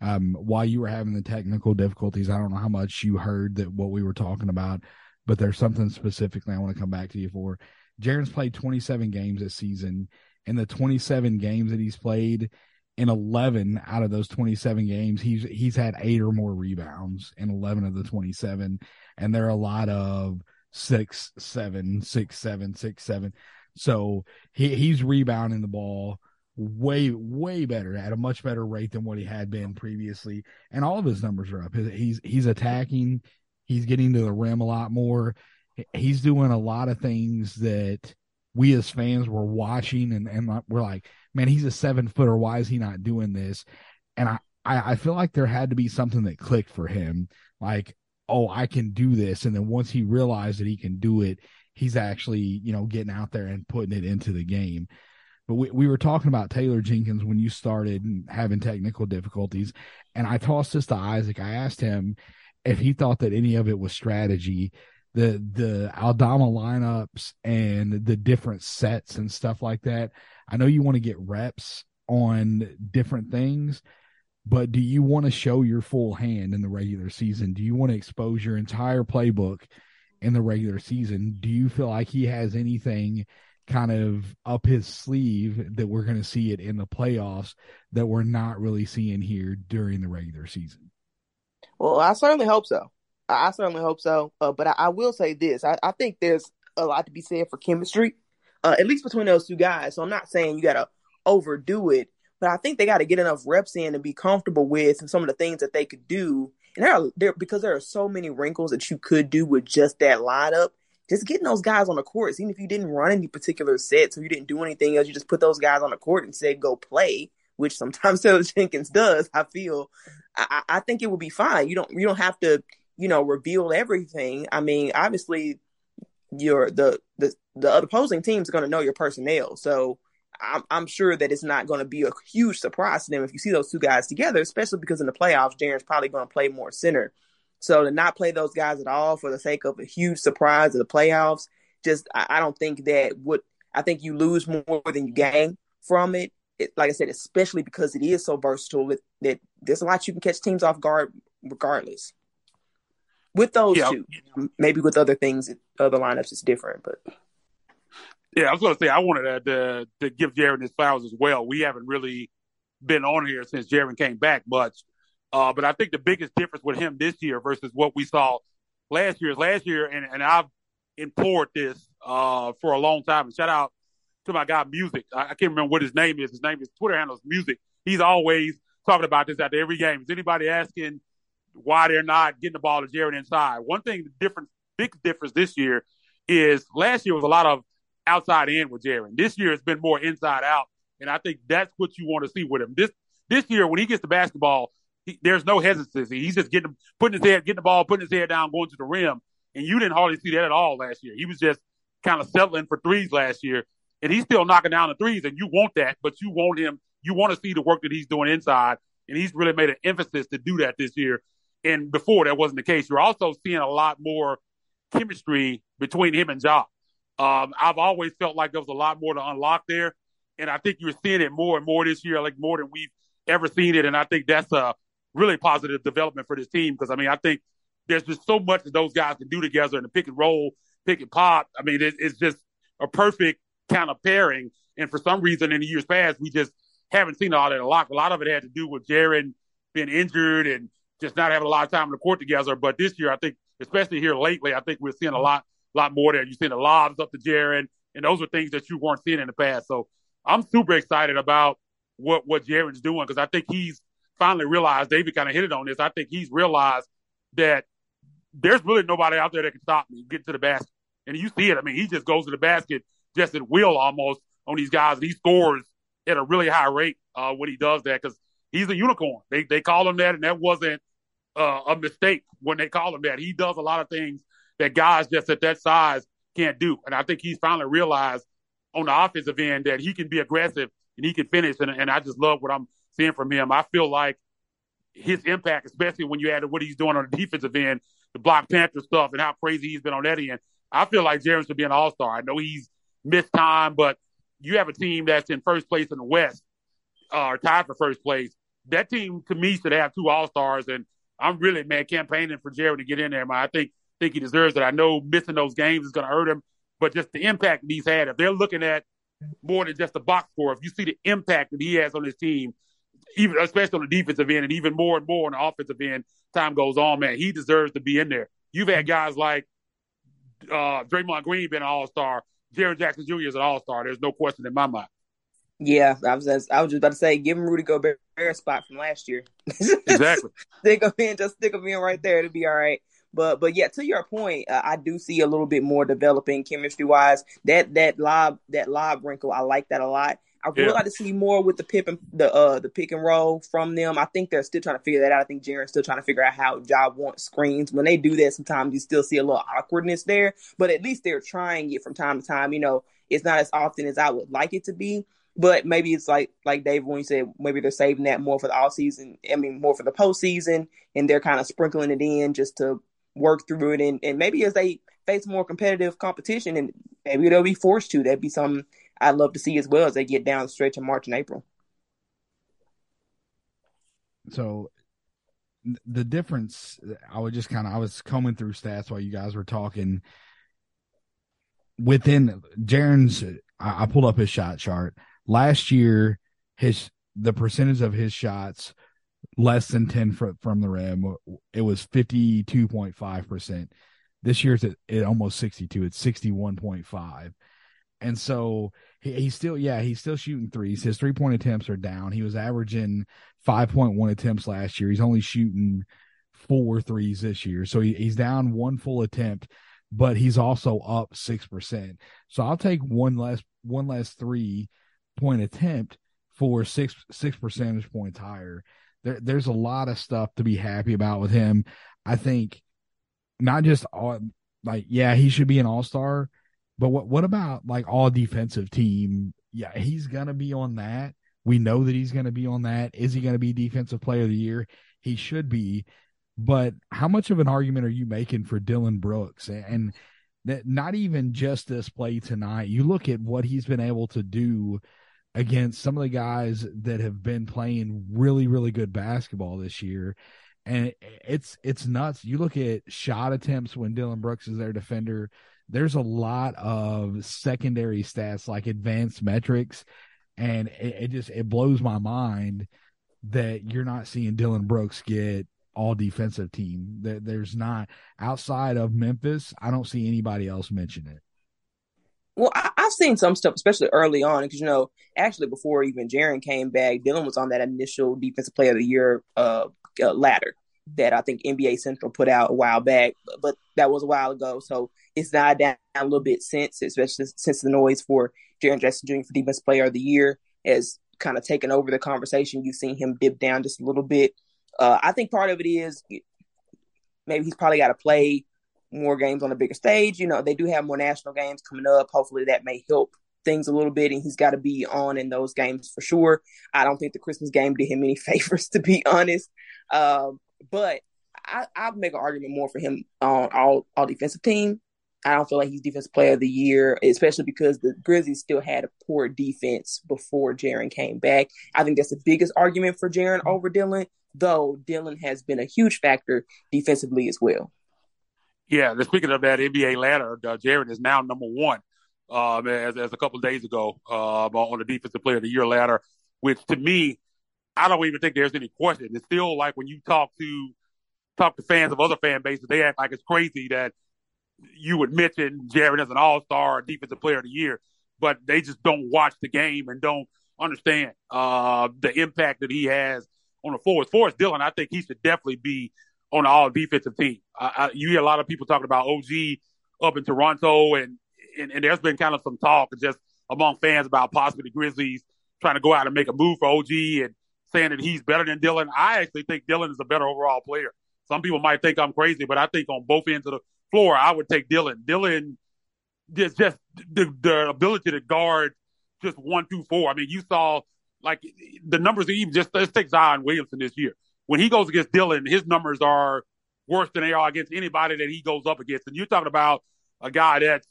um, while you were having the technical difficulties, I don't know how much you heard that what we were talking about but there's something specifically I want to come back to you for. Jaren's played 27 games this season. In the 27 games that he's played, in 11 out of those 27 games, he's he's had eight or more rebounds in 11 of the 27, and there are a lot of six, seven, six, seven, six, seven. So he he's rebounding the ball way way better at a much better rate than what he had been previously, and all of his numbers are up. He's he's attacking He's getting to the rim a lot more. He's doing a lot of things that we as fans were watching and, and we're like, man, he's a seven footer. Why is he not doing this? And I, I, feel like there had to be something that clicked for him. Like, oh, I can do this. And then once he realized that he can do it, he's actually, you know, getting out there and putting it into the game. But we, we were talking about Taylor Jenkins when you started having technical difficulties. And I tossed this to Isaac. I asked him if he thought that any of it was strategy, the the Aldama lineups and the different sets and stuff like that. I know you want to get reps on different things, but do you want to show your full hand in the regular season? Do you want to expose your entire playbook in the regular season? Do you feel like he has anything kind of up his sleeve that we're going to see it in the playoffs that we're not really seeing here during the regular season?
Well, I certainly hope so. I certainly hope so. Uh, but I, I, will say this: I, I, think there's a lot to be said for chemistry, uh, at least between those two guys. So I'm not saying you got to overdo it, but I think they got to get enough reps in to be comfortable with some of the things that they could do. And there are there because there are so many wrinkles that you could do with just that lineup. Just getting those guys on the court, even if you didn't run any particular sets or you didn't do anything else, you just put those guys on the court and said go play which sometimes (laughs) Taylor Jenkins does, I feel, I, I think it would be fine. You don't you don't have to, you know, reveal everything. I mean, obviously, your the the the opposing teams going to know your personnel, so I'm, I'm sure that it's not going to be a huge surprise to them if you see those two guys together, especially because in the playoffs, Jaren's probably going to play more center. So to not play those guys at all for the sake of a huge surprise of the playoffs, just I, I don't think that would. I think you lose more than you gain from it. it like I said, especially because it is so versatile that, that there's a lot you can catch teams off guard regardless. With those yeah. two, maybe with other things, other lineups, it's different. But
yeah, I was going to say I wanted to, to give Jaren his flowers as well. We haven't really been on here since Jaren came back much, uh, but I think the biggest difference with him this year versus what we saw last year is last year, and, and I've implored this uh, for a long time. And shout out to my guy Music. I, I, can't remember what his name is. His name is Twitter handles Music. He's always talking about this after every game. Is anybody asking why they're not getting the ball to Jaren inside? One thing, the difference, big difference this year is last year was a lot of outside in with Jaren. This year it's been more inside out, and I think that's what you want to see with him. This this year when he gets the basketball, he, there's no hesitancy. He's just getting putting his head, getting the ball, putting his head down, going to the rim, and you didn't hardly see that at all last year. He was just kind of settling for threes last year, and he's still knocking down the threes, and you want that, but you want him. You want to see the work that he's doing inside, and he's really made an emphasis to do that this year. And before that wasn't the case. You're also seeing a lot more chemistry between him and Ja. Um, I've always felt like there was a lot more to unlock there, and I think you're seeing it more and more this year, like more than we've ever seen it. And I think that's a really positive development for this team because I mean I think there's just so much that those guys can do together in the pick and roll, pick and pop. I mean it, it's just a perfect kind of pairing. And for some reason in the years past, we just haven't seen all that a lot. A lot of it had to do with Jaren being injured and just not having a lot of time in the court together. But this year, I think, especially here lately, I think we're seeing a lot lot more there. You're seeing the lobs up to Jaren, and those are things that you weren't seeing in the past. So I'm super excited about what what Jaren's doing because I think he's finally realized. David kind of hit it on this. I think he's realized that there's really nobody out there that can stop me get to the basket. And you see it. I mean, he just goes to the basket just at will almost on these guys. And he scores at a really high rate uh, when he does that because he's a unicorn. They they call him that, and that wasn't uh, a mistake when they call him that. He does a lot of things that guys just at that size can't do. And I think he's finally realized on the offensive end that he can be aggressive and he can finish. And, and I just love what I'm seeing from him. I feel like his impact, especially when you add to what he's doing on the defensive end, the Black Panther stuff, and how crazy he's been on that end. I feel like Jaren should be an all star. I know he's missed time, but you have a team that's in first place in the West, uh, or tied for first place. That team, to me, should have two all stars. And I'm really, man, campaigning for Jaren to get in there, man. I think think he deserves it. I know missing those games is going to hurt him, but just the impact he's had, if they're looking at more than just the box score, if you see the impact that he has on his team, even especially on the defensive end, and even more and more on the offensive end, time goes on, man, he deserves to be in there. You've had guys like uh, Draymond Green being an All Star, Jaren Jackson Jr. is an All Star. There's no question in my mind.
Yeah, I was I was just about to say, give him Rudy Gobert spot from last year. (laughs)
exactly.
stick him in, just stick him in right there to be all right. But but yeah, to your point, uh, I do see a little bit more developing chemistry wise. That that lob that lob wrinkle, I like that a lot. I would yeah. like to see more with the pip and the uh the pick and roll from them. I think they're still trying to figure that out. I think Jaren's still trying to figure out how Ja wants screens. When they do that, sometimes you still see a little awkwardness there, but at least they're trying it from time to time. You know, it's not as often as I would like it to be, but maybe it's like like Dave when you said maybe they're saving that more for the all season. I mean, more for the postseason, and they're kind of sprinkling it in just to work through it. And, and maybe as they face more competitive competition and maybe they'll be forced to. That'd be something i'd love to see as well as they get down the stretch in march and april.
So the difference i was just kind of i was combing through stats while you guys were talking. Within jaren's I pulled up his shot chart last year his the percentage of his shots less than 10 from, from the rim. It was 52.5%. This year it's at, at almost 62. It's 61.5. And so he, he's still, yeah, he's still shooting threes. His three point attempts are down. He was averaging 5.1 attempts last year. He's only shooting four threes this year. So he, he's down one full attempt, but he's also up 6%. So I'll take one less, one less three point attempt for six, six percentage points higher there, there's a lot of stuff to be happy about with him. I think not just all like yeah, he should be an all star, but what what about like all defensive team? Yeah, he's gonna be on that. We know that he's gonna be on that. Is he gonna be defensive player of the year? He should be. But how much of an argument are you making for Dillon Brooks? And that not even just this play tonight. You look at what he's been able to do against some of the guys that have been playing really, really good basketball this year. And it's it's nuts. You look at shot attempts when Dillon Brooks is their defender. There's a lot of secondary stats like advanced metrics, and it, it just it blows my mind that you're not seeing Dillon Brooks get all defensive team. There's not outside of Memphis. I don't see anybody else mention it.
Well, I, have seen some stuff, especially early on, because you know, actually before even Jaren came back, Dillon was on that initial Defensive Player of the Year uh, uh, ladder that I think NBA Central put out a while back, but that was a while ago. So it's died down a little bit since, especially since the noise for Jaren Jackson Jr. for Defensive Player of the Year has kind of taken over the conversation. You've seen him dip down just a little bit. Uh, I think part of it is maybe he's probably got to play more games on a bigger stage. You know, they do have more national games coming up. Hopefully, that may help things a little bit, and he's got to be on in those games for sure. I don't think the Christmas game did him any (laughs) favors, to be honest. Um, but I, I'd make an argument more for him on all all defensive team. I don't feel like he's defensive player of the year, especially because the Grizzlies still had a poor defense before Jaren came back. I think that's the biggest argument for Jaren over Dillon, though Dillon has been a huge factor defensively as well.
Yeah, speaking of that NBA ladder, uh, Jaren is now number one um, as, as a couple of days ago uh, on the Defensive Player of the Year ladder, which to me, I don't even think there's any question. It's still like when you talk to talk to fans of other fan bases, they act like it's crazy that you would mention Jaren as an All Star Defensive Player of the Year, but they just don't watch the game and don't understand uh, the impact that he has on the floor. As far as Dillon, I think he should definitely be on all defensive team. I, I, you hear a lot of people talking about OG up in Toronto, and, and, and there's been kind of some talk just among fans about possibly the Grizzlies trying to go out and make a move for OG and saying that he's better than Dillon. I actually think Dillon is a better overall player. Some people might think I'm crazy, but I think on both ends of the floor, I would take Dillon. Dillon just just the, the ability to guard just one through four. I mean, you saw like the numbers even just let's take Zion Williamson this year. When he goes against Dillon, his numbers are worse than they are against anybody that he goes up against. And you're talking about a guy that's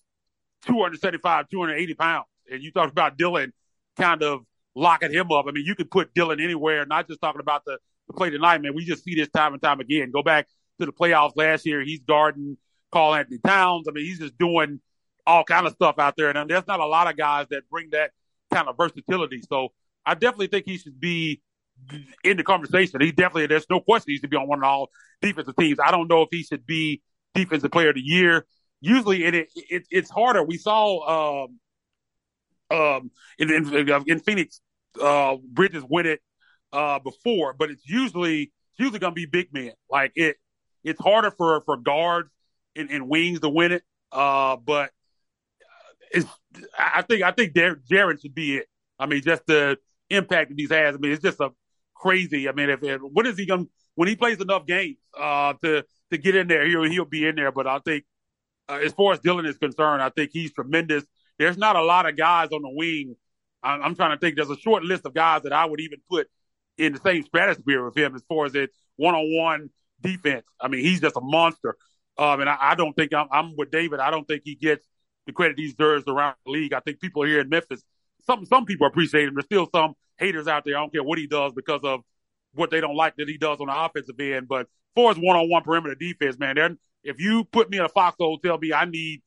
275, 280 pounds. And you talk about Dillon kind of locking him up. I mean, you could put Dillon anywhere, not just talking about the, the play tonight, man. We just see this time and time again. Go back to the playoffs last year. He's guarding Karl-Anthony Towns. I mean, he's just doing all kind of stuff out there. And there's not a lot of guys that bring that kind of versatility. So I definitely think he should be in the conversation. He definitely, there's no question he should be on one of all defensive teams. I don't know if he should be defensive player of the year. Usually, it, it, it it's harder. We saw um, um, in, in, in Phoenix, uh, Bridges win it uh, before, but it's usually it's usually going to be big men. Like it, it's harder for for guards and, and wings to win it. Uh, but it's I think I think Jaren should be it. I mean, just the impact that he's has. I mean, it's just a crazy. I mean, if, when is he going when he plays enough games uh, to to get in there, he'll he'll be in there. But I think uh, as far as Dillon is concerned, I think he's tremendous. There's not a lot of guys on the wing. I'm, I'm trying to think. There's a short list of guys that I would even put in the same stratosphere with him as far as it's one on one defense. I mean, he's just a monster. Um, and I, I don't think I'm, I'm with David. I don't think he gets the credit he deserves around the league. I think people here in Memphis some some people appreciate him. There's still some haters out there. I don't care what he does because of what they don't like that he does on the offensive end. But as far as one on one perimeter defense, man, if you put me in a foxhole, tell me I need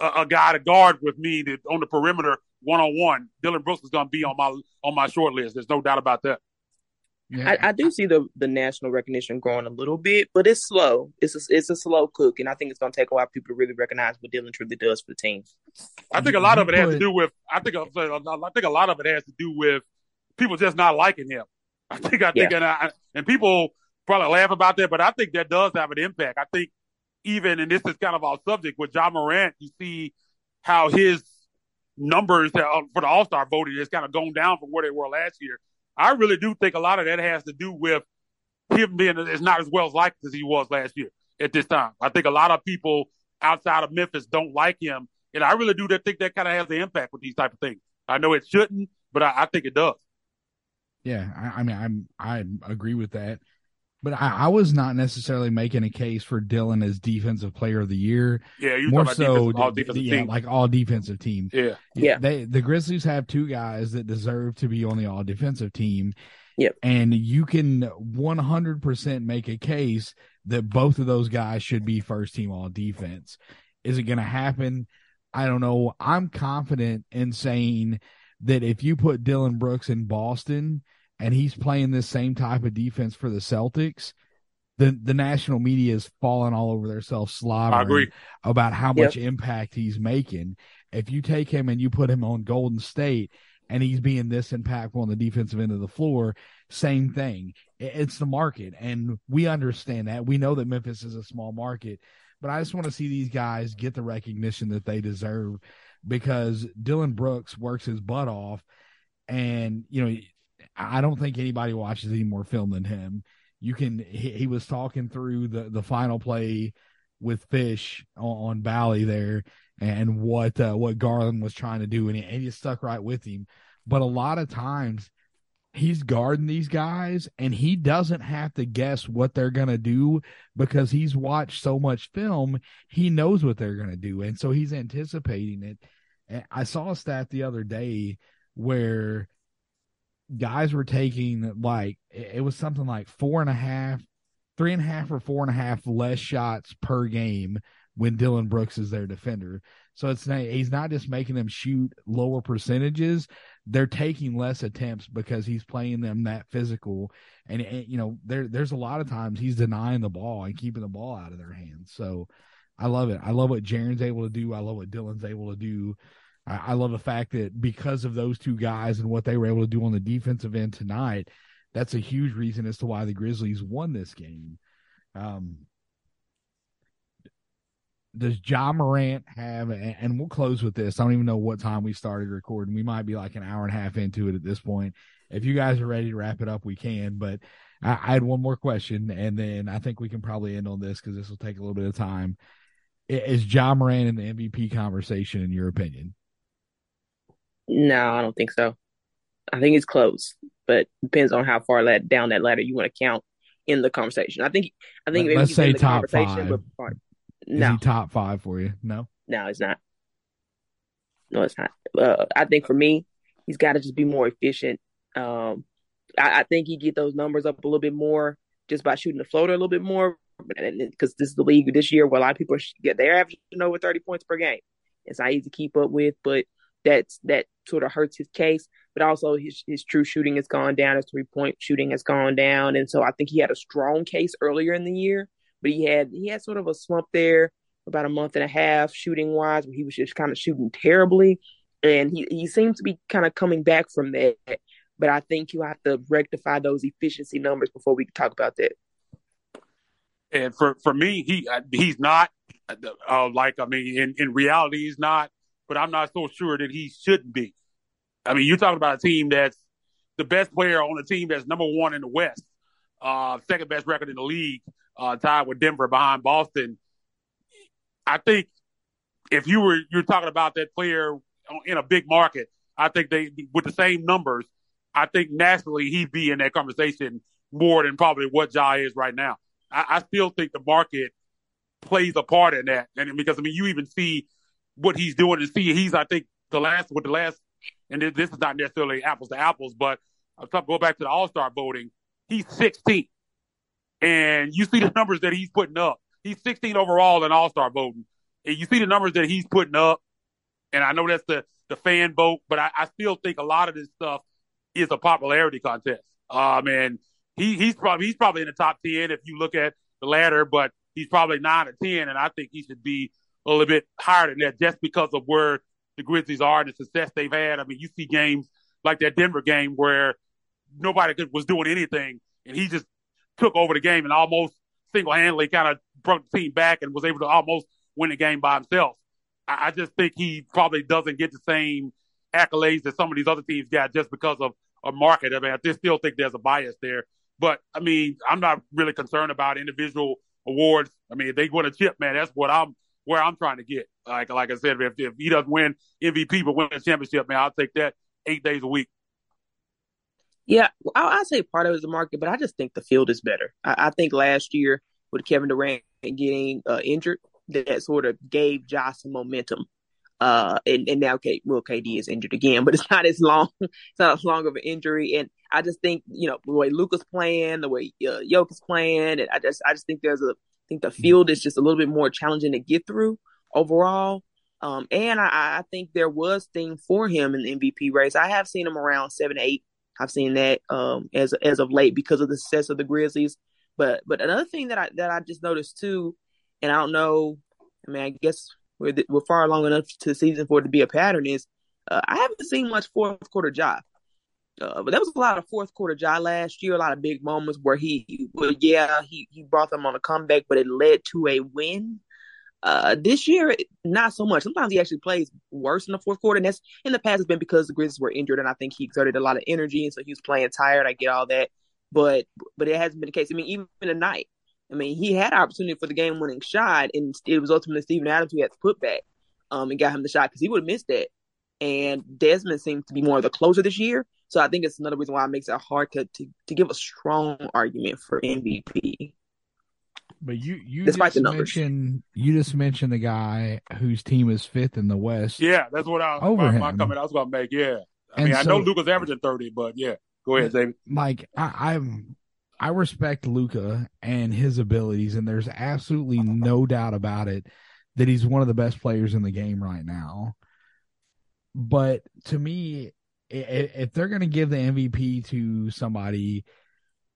a, a guy to guard with me to, on the perimeter one on one. Dillon Brooks is going to be on my on my short list. There's no doubt about that.
Yeah. I, I, do see the the national recognition growing a little bit, but it's slow. It's a, it's a slow cook, and I think it's going to take a while for people to really recognize what Dillon truly does for the team.
I think a lot of it has to do with. I think I think a lot of it has to do with people just not liking him. (laughs) I think I think yeah. and I, and people probably laugh about that, but I think that does have an impact. I think even and this is kind of our subject with Ja Morant, you see how his numbers uh, for the All Star voting has kind of gone down from where they were last year. I really do think a lot of that has to do with him being is not as well liked as he was last year at this time. I think a lot of people outside of Memphis don't like him, and I really do think that kind of has an impact with these type of things. I know it shouldn't, but I, I think it does.
Yeah, I, I, mean, I'm I agree with that. But I, I, was not necessarily making a case for Dillon as defensive player of the year.
Yeah, you more so all defensive
yeah,
team.
like all defensive team.
Yeah,
yeah.
They the Grizzlies have two guys that deserve to be on the all defensive team.
Yep.
And you can 100% make a case that both of those guys should be first team all defense. Is it going to happen? I don't know. I'm confident in saying that if you put Dillon Brooks in Boston and he's playing this same type of defense for the Celtics, the the national media is falling all over themselves slobbering about how much yep. impact he's making. If you take him and you put him on Golden State and he's being this impactful on the defensive end of the floor, same thing. It's the market, and we understand that. We know that Memphis is a small market, but I just want to see these guys get the recognition that they deserve because Dillon Brooks works his butt off, and you know I don't think anybody watches any more film than him. You can he, he was talking through the the final play with Fish on, on Bally there and what uh, what Garland was trying to do, and he, and he stuck right with him. But a lot of times he's guarding these guys and he doesn't have to guess what they're going to do because he's watched so much film he knows what they're going to do and so he's anticipating it i saw a stat the other day where guys were taking like it was something like four and a half, three and a half or four and a half less shots per game when Dillon Brooks is their defender. So it's not, he's not just making them shoot lower percentages; they're taking less attempts because he's playing them that physical. And, you know, there there's a lot of times he's denying the ball and keeping the ball out of their hands. So I love it. I love what Jaren's able to do. I love what Dillon's able to do. I, I love the fact that because of those two guys and what they were able to do on the defensive end tonight, that's a huge reason as to why the Grizzlies won this game. Um, does Ja Morant have, and we'll close with this. I don't even know what time we started recording. We might be like an hour and a half into it at this point. If you guys are ready to wrap it up, we can. But I, I had one more question, and then I think we can probably end on this because this will take a little bit of time. Is Ja Morant in the MVP conversation, in your opinion?
No, I don't think so. I think it's close, but depends on how far that down that ladder you want to count in the conversation. I think I think
Let,
maybe
let's say top
five.
But part, no, top five for you? No,
no, it's not. No, it's not. Uh, I think for me, he's got to just be more efficient. Um, I, I, think he get those numbers up a little bit more just by shooting the floater a little bit more. Because this is the league this year where a lot of people get their average over thirty points per game. It's not easy to keep up with, but that's that sort of hurts his case. But also his his true shooting has gone down, his three point shooting has gone down, and so I think he had a strong case earlier in the year, but he had he had sort of a slump there about a month and a half shooting wise, where he was just kind of shooting terribly, and he he seems to be kind of coming back from that. But I think you have to rectify those efficiency numbers before we can talk about that.
And for for me, he he's not uh, like I mean, in in reality, he's not but I'm not so sure that he shouldn't be. I mean, you're talking about a team that's the best player on a team that's number one in the West, uh, second best record in the league, uh, tied with Denver behind Boston. I think if you were you're talking about that player in a big market, I think they with the same numbers, I think nationally he'd be in that conversation more than probably what Ja is right now. I, I still think the market plays a part in that, and because I mean you even see what he's doing and see he's I think the last with the last and this is not necessarily apples to apples, but talking go back to the All Star voting. He's 16, and you see the numbers that he's putting up. He's 16 overall in All Star voting, and you see the numbers that he's putting up. And I know that's the the fan vote, but I, I still think a lot of this stuff is a popularity contest. Um, and he he's probably he's probably in the top 10 if you look at the ladder, but he's probably nine or 10, and I think he should be a little bit higher than that just because of where the Grizzlies are and the success they've had. I mean, you see games like that Denver game where nobody was doing anything and he just took over the game and almost single handedly kind of brought the team back and was able to almost win the game by himself. I, I just think he probably doesn't get the same accolades that some of these other teams got just because of a market. I mean, I just still think there's a bias there. But I mean, I'm not really concerned about individual awards. I mean, if they win a chip, man, that's what I'm where I'm trying to get. Like like I said, if, if he doesn't win MVP but win a championship, man, I'll take that eight days a week.
Yeah, I, I say part of it is the market, but I just think the field is better. I, I think last year with Kevin Durant getting uh, injured, that sort of gave Ja some momentum. Uh, and, and now K, well, KD is injured again, but it's (laughs) not as long, it's not as long of an injury. And I just think, you know, the way Luka's playing, the way uh, Jokic's playing, and I just, I just think there's a, I think the field is just a little bit more challenging to get through overall. Um, and I, I think there was thing for him in the MVP race. I have seen him around seven, eight. I've seen that um, as as of late because of the success of the Grizzlies. But but another thing that I that I just noticed too, and I don't know. I mean, I guess we're we're far long enough to the season for it to be a pattern. Is uh, I haven't seen much fourth quarter Ja. Uh, but there was a lot of fourth quarter Ja last year, a lot of big moments where he, well, yeah, he, he brought them on a comeback, but it led to a win. Uh, this year, not so much. Sometimes he actually plays worse in the fourth quarter, and that's in the past has been because the Grizzlies were injured, and I think he exerted a lot of energy, and so he was playing tired. I get all that, but but it hasn't been the case. I mean, even tonight, I mean, he had opportunity for the game winning shot, and it was ultimately Steven Adams who had to put back um, and got him the shot because he would have missed that. And Desmond seems to be more of the closer this year, so I think it's another reason why it makes it hard to to, to give a strong argument for MVP.
But you you Despite just mentioned you just mentioned the guy whose team is fifth in the West.
Yeah, that's what I was over my, him. my comment I was going to make. Yeah, I and mean so, I know Luka's averaging thirty, but yeah, go ahead, David.
Mike, I, I'm I respect Luca and his abilities, and there's absolutely no doubt about it that he's one of the best players in the game right now. But to me, if they're going to give the MVP to somebody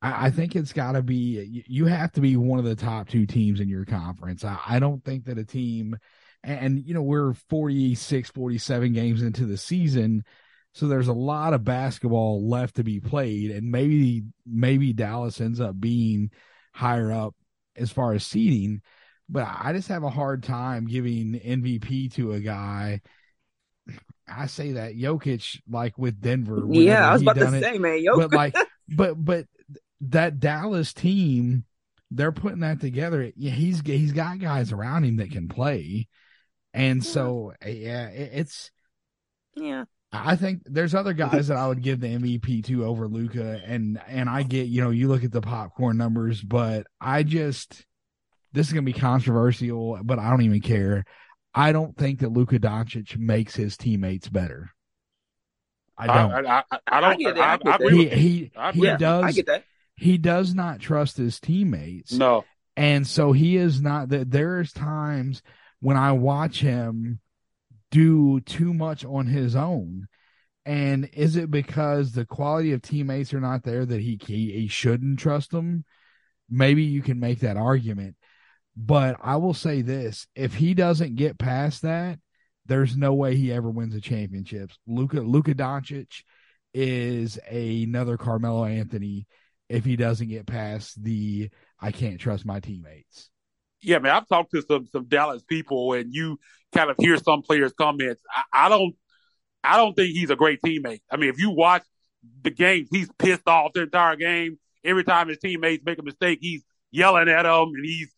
I, I think it's got to be you have to be one of the top two teams in your conference. I, I don't think that a team, and, and you know we're 46, 47 games into the season, so there's a lot of basketball left to be played, and maybe maybe Dallas ends up being higher up as far as seeding. But I just have a hard time giving MVP to a guy. I say that Jokic, like with Denver.
Yeah, I was about to it, say, man, Jokic.
But like, (laughs) but but that Dallas team, they're putting that together. Yeah, he's he's got guys around him that can play, and yeah. so yeah, it, it's
yeah.
I think there's other guys that I would give the MVP to over Luka, and and I get you know you look at the popcorn numbers, but I just this is gonna be controversial, but I don't even care. I don't think that Luka Doncic makes his teammates better. I don't.
I, I, I don't. I, I,
I, he he, he yeah, does. I get that he does not trust his teammates.
No.
And so he is not that there's times when I watch him do too much on his own. And is it because the quality of teammates are not there that he he, he shouldn't trust them? Maybe you can make that argument. But I will say this, if he doesn't get past that, there's no way he ever wins a championship. Luka Luka Doncic is a, another Carmelo Anthony if he doesn't get past the I can't trust my teammates.
Yeah, man, I've talked to some some Dallas people, and you kind of hear some players' comments. I, I don't, I don't think he's a great teammate. I mean, if you watch the games, he's pissed off the entire game. Every time his teammates make a mistake, he's yelling at them and he's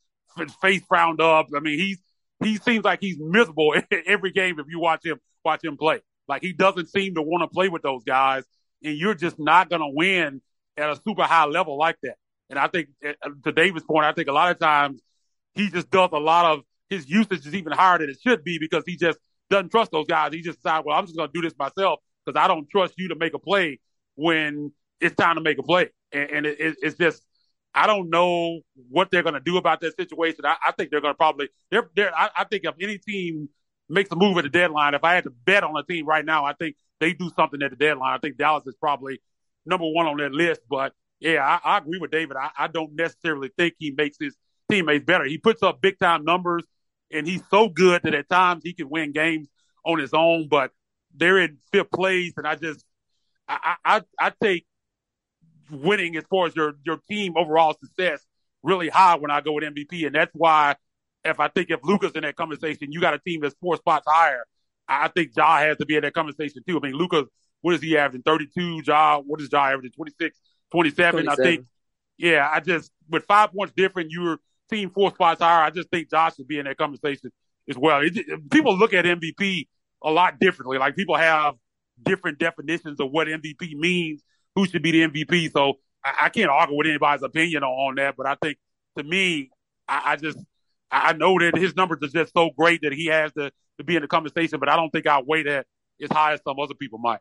face frowned up. I mean, he's he seems like he's miserable (laughs) every game if you watch him watch him play. Like he doesn't seem to want to play with those guys, and you're just not going to win at a super high level like that. And I think uh, to David's point, I think a lot of times he just does a lot of his usage is even higher than it should be because he just doesn't trust those guys. He just decides, well, I'm just going to do this myself because I don't trust you to make a play when it's time to make a play. And, and it, it's just, I don't know what they're going to do about that situation. I, I think they're going to probably, they're, they're, I, I think if any team makes a move at the deadline, if I had to bet on a team right now, I think they do something at the deadline. I think Dallas is probably number one on that list. But yeah, I, I agree with David. I, I, don't necessarily think he makes his teammates better. He puts up big time numbers, and he's so good that at times he can win games on his own. But they're in fifth place, and I just I I, I take winning as far as your your team overall success really high when I go with MVP, and that's why if I think if Luka's in that conversation, you got a team that's four spots higher. I think Ja has to be in that conversation too. I mean, Luka's what is he averaging? 32, Ja. What is Ja averaging? 26, 27. 27. I think, yeah, I just, with five points different, you're team four spots higher. I just think Ja should be in that conversation as well. It, people look at MVP a lot differently. Like people have different definitions of what MVP means who should be the MVP. So I, I can't argue with anybody's opinion on, on that. But I think to me, I, I just I know that his numbers are just so great that he has to, to be in the conversation, but I don't think I weigh that as high as some other people might.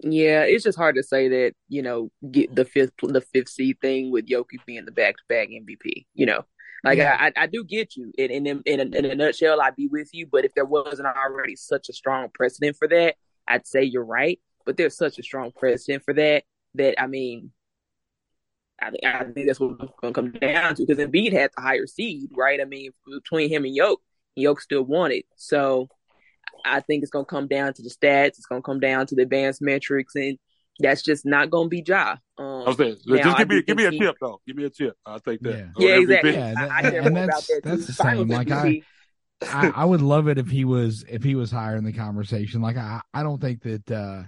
Yeah, it's just hard to say that you know get the fifth the fifth seed thing with Jokic being the back to back MVP. You know, like yeah. I, I do get you. In in in a, in a nutshell, I'd be with you. But if there wasn't already such a strong precedent for that, I'd say you're right. But there's such a strong precedent for that that I mean, I think I think that's what it's going to come down to because Embiid had the higher seed, right? I mean, between him and Yoke, Yoke still won it. So I think it's going to come down to the stats. It's going to come down to the advanced metrics, and that's just not going to be Ja.
Um, I was saying, just give me give me a he, tip though. Give me a tip. I'll take that.
Yeah, yeah exactly. Yeah, that, I, I
and that's that that's the same. Like I, I, I, would love it if he was if he was higher in the conversation. Like I, I don't think that uh,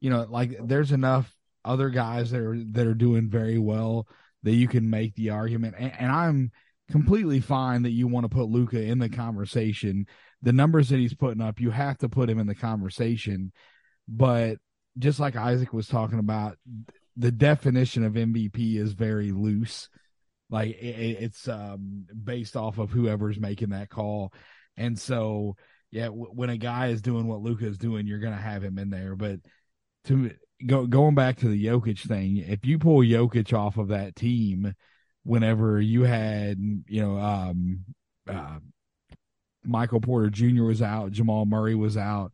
you know, like there's enough other guys that are that are doing very well that you can make the argument. And, and I'm completely fine that you want to put Luka in the conversation. The numbers that he's putting up, you have to put him in the conversation. But just like Isaac was talking about, the definition of MVP is very loose. Like it, it's um, based off of whoever's making that call. And so, yeah, w- when a guy is doing what Luka is doing, you're going to have him in there. But to go, going back to the Jokic thing, if you pull Jokic off of that team, whenever you had, you know, um, uh, Michael Porter Jr. was out, Jamal Murray was out.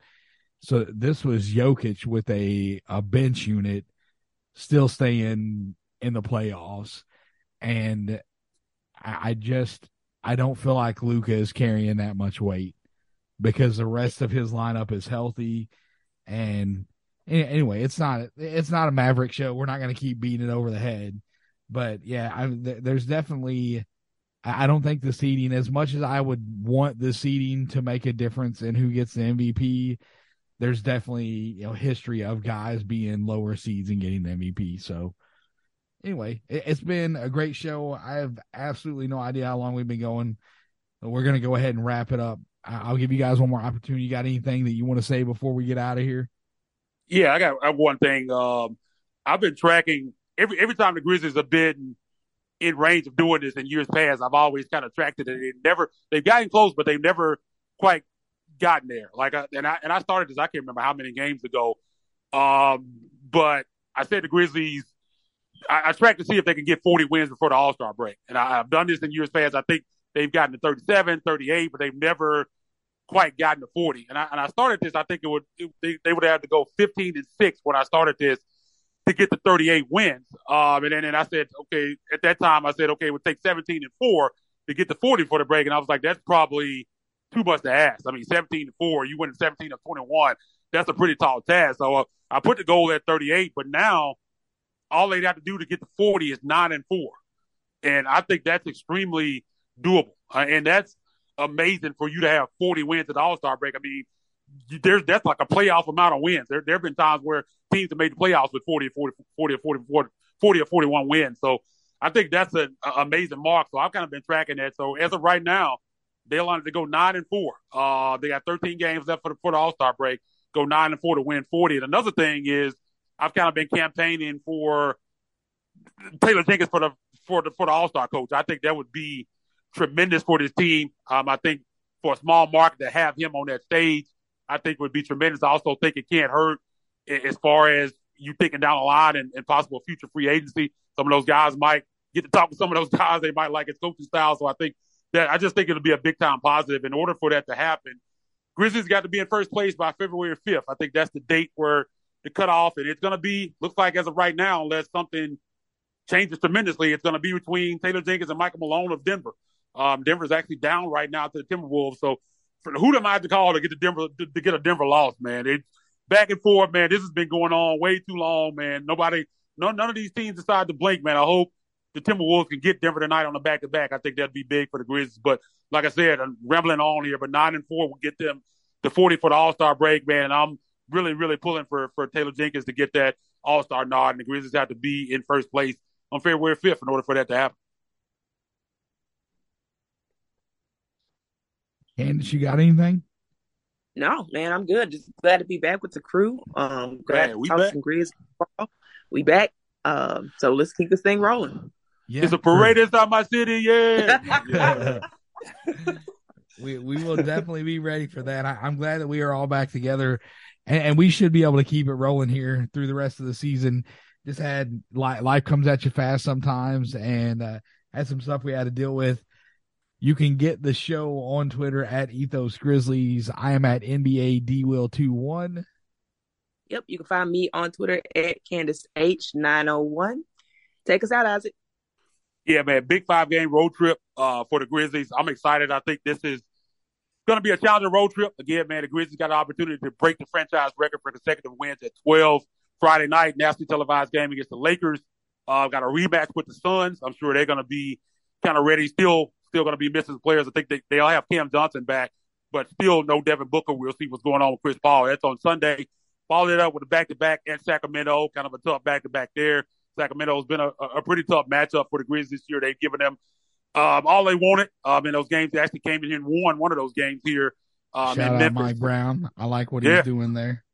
So this was Jokic with a, a bench unit still staying in the playoffs. And I, I just, I don't feel like Luka is carrying that much weight because the rest of his lineup is healthy and anyway, it's not it's not a Maverick show. We're not going to keep beating it over the head, but yeah, I, there's definitely. I don't think the seeding, as much as I would want the seeding to make a difference in who gets the MVP, there's definitely you know history of guys being lower seeds and getting the MVP. So anyway, it, has been a great show. I have absolutely no idea how long we've been going. We're gonna go ahead and wrap it up. I'll give you guys one more opportunity. You got anything that you want to say before we get out of here?
Yeah, I got I one thing. Um, I've been tracking every every time the Grizzlies have been in range of doing this in years past. I've always kind of tracked it, and they never they've gotten close, but they've never quite gotten there. Like, I, and I and I started this. I can't remember how many games ago, um, but I said the Grizzlies. I, I tracked to see if they can get 40 wins before the All Star break, and I, I've done this in years past. I think they've gotten to 37, 38, but they've never quite gotten to 40. And I, and I started this, I think it would, it, they, they would have to go 15 and six when I started this to get to 38 wins. Um, and then and I said, okay, at that time, I said, okay, it would take 17 and four to get to 40 for the break. And I was like, that's probably too much to ask. I mean, 17 and four, you win 17 of 21. That's a pretty tall task. So uh, I put the goal at 38, but now all they'd have to do to get to 40 is nine and four. And I think that's extremely doable. Uh, and that's, amazing for you to have 40 wins at the All Star break. I mean, there's that's like a playoff amount of wins. There there have been times where teams have made the playoffs with 40 or 40, 40 or 40, 40, 40 or 41 wins. So I think that's an amazing mark. So I've kind of been tracking that. So as of right now, they're wanted to go nine and four. Uh, they got 13 games left for the, for the All Star break. Go nine and four to win 40. And another thing is, I've kind of been campaigning for Taylor Jenkins for the for the for the All Star coach. I think that would be tremendous for this team. Um, I think for a small market to have him on that stage, I think would be tremendous. I also think it can't hurt as far as you thinking down the line and, and possible future free agency. Some of those guys might get to talk to some of those (laughs) guys. They might like his coaching style. So I think that I just think it'll be a big time positive. In order for that to happen, Grizzlies got to be in first place by February 5th. I think that's the date where the cutoff, and it's going to be, looks like as of right now, unless something changes tremendously, it's going to be between Taylor Jenkins and Michael Malone of Denver. Um, Denver's actually down right now to the Timberwolves. So who am I have to call to get the Denver to, to, get a Denver loss, man? It back and forth, man. This has been going on way too long, man. Nobody, none, none of these teams decide to blink, man. I hope the Timberwolves can get Denver tonight on the back to back. I think that'd be big for the Grizzlies. But like I said, I'm rambling on here, but nine and four will get them to 40 for the All Star break, man. And I'm really, really pulling for, for Taylor Jenkins to get that All Star nod. And the Grizzlies have to be in first place on February 5th in order for that to happen.
Candace, you got anything?
No, man, I'm good. Just glad to be back with the crew. Um, glad man, to talk back. some Grizz. we back. Um, so let's keep this thing rolling.
Yeah. It's a parade inside my city. Yeah. (laughs) yeah. (laughs)
we we will definitely be ready for that. I, am glad that we are all back together, and, and, we should be able to keep it rolling here through the rest of the season. Just had life, life comes at you fast sometimes, and uh, had some stuff we had to deal with. You can get the show on Twitter at Ethos Grizzlies. I am at NBA D Will 21.
Yep, you can find me on Twitter at Candace H901. Take us out, Isaac.
Yeah, man, big five game road trip uh, for the Grizzlies. I'm excited. I think this is going to be a challenging road trip. Again, man, the Grizzlies got an opportunity to break the franchise record for consecutive wins at 12 Friday night, nationally televised game against the Lakers. Uh, got a rematch with the Suns. I'm sure they're going to be kind of ready. Still, still going to be missing players. I think they, they all have Cam Johnson back, but still no Devin Booker. We'll see what's going on with Chris Paul. That's on Sunday. Followed it up with a back to back at Sacramento, kind of a tough back to back there. Sacramento's been a, a pretty tough matchup for the Grizzlies this year. They've given them um, all they wanted um, in those games. They actually came in here and won one of those games here. Um,
Shout out Memphis. Mike Brown. I like what yeah. he's doing there.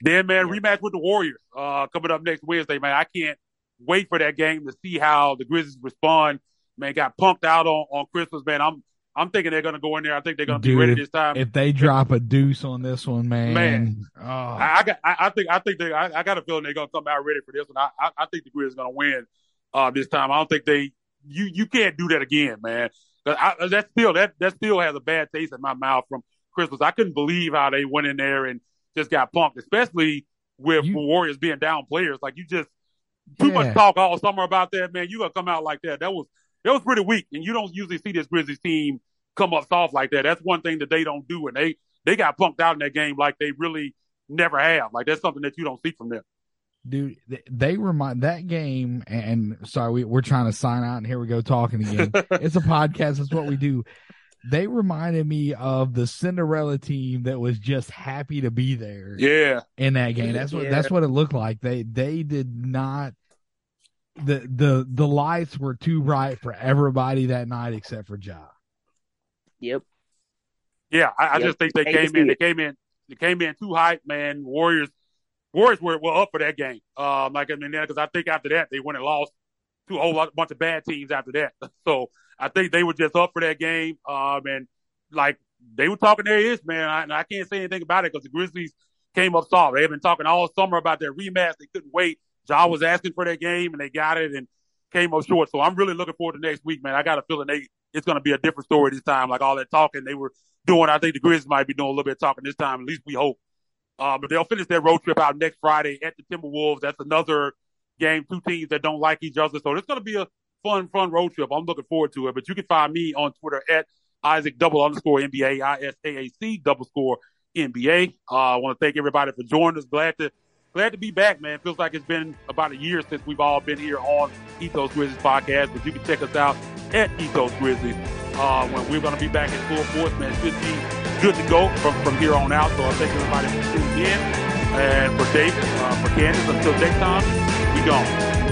Then, man, rematch with the Warriors uh, coming up next Wednesday, man. I can't wait for that game to see how the Grizzlies respond. Man, got punked out on, on Christmas, man. I'm I'm thinking they're going to go in there. I think they're going to be ready
if,
this time.
If they drop a deuce on this one, man,
man, oh. I, I, got, I, I, think, I think they, I, I, got a feeling they're going to come out ready for this one. I, I, think the Grizzlies going to win uh, this time. I don't think they, you, you can't do that again, man. I, that still, that, that still has a bad taste in my mouth from Christmas. I couldn't believe how they went in there and just got punked, especially with you, Warriors being down players. Like you just too yeah. much talk all summer about that, man. You gonna come out like that? That was that was pretty weak, and you don't usually see this Grizzlies team come up soft like that. That's one thing that they don't do, and they they got punked out in that game like they really never have. Like that's something that you don't see from them.
Dude, they remind that game, and sorry, we, we're trying to sign out, and here we go talking again. (laughs) it's a podcast. That's what we do. They reminded me of the Cinderella team that was just happy to be there.
Yeah,
in that game. That's what yeah. that's what it looked like. They they did not the the the lights were too bright for everybody that night except for Ja.
Yep.
Yeah, I, I yep. just think they came in. They came in. They came in too hype, man. Warriors, Warriors were, were up for that game. Um, like I mean, because I think after that they went and lost to a whole lot, bunch of bad teams after that. (laughs) So I think they were just up for that game. Um, and like they were talking their ears, man. I, and I can't say anything about it because the Grizzlies came up soft. They have been talking all summer about their rematch. They couldn't wait. Ja was asking for that game, and they got it and came up short. So I'm really looking forward to next week, man. I got a feeling they it's going to be a different story this time. Like all that talking they were doing, I think the Grizzlies might be doing a little bit of talking this time. At least we hope. Uh, but they'll finish their road trip out next Friday at the Timberwolves. That's another game, two teams that don't like each other. So it's going to be a fun, fun road trip. I'm looking forward to it. But you can find me on Twitter at Isaac double underscore NBA, I S A A C double score NBA. Uh, I want to thank everybody for joining us. Glad to glad to be back, man. Feels like it's been about a year since we've all been here on Ethos Grizzlies podcast. But you can check us out at Ethos Grizzlies uh, when we're going to be back in full force, man. Should be good to go from, from here on out. So I thank everybody for tuning in. And for David, uh, for Candace, until next time, we gone.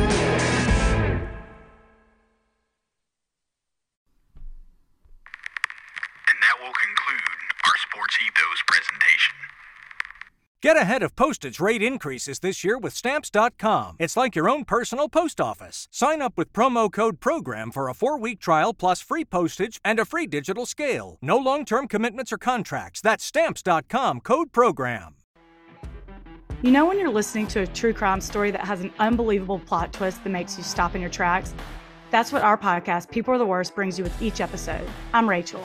Get ahead of postage rate increases this year with Stamps.com. It's like your own personal post office. Sign up with promo code PROGRAM for a four week trial plus free postage and a free digital scale. No long term commitments or contracts. That's Stamps.com code PROGRAM.
You know, when you're listening to a true crime story that has an unbelievable plot twist that makes you stop in your tracks? That's what our podcast, People Are the Worst, brings you with each episode. I'm Rachel.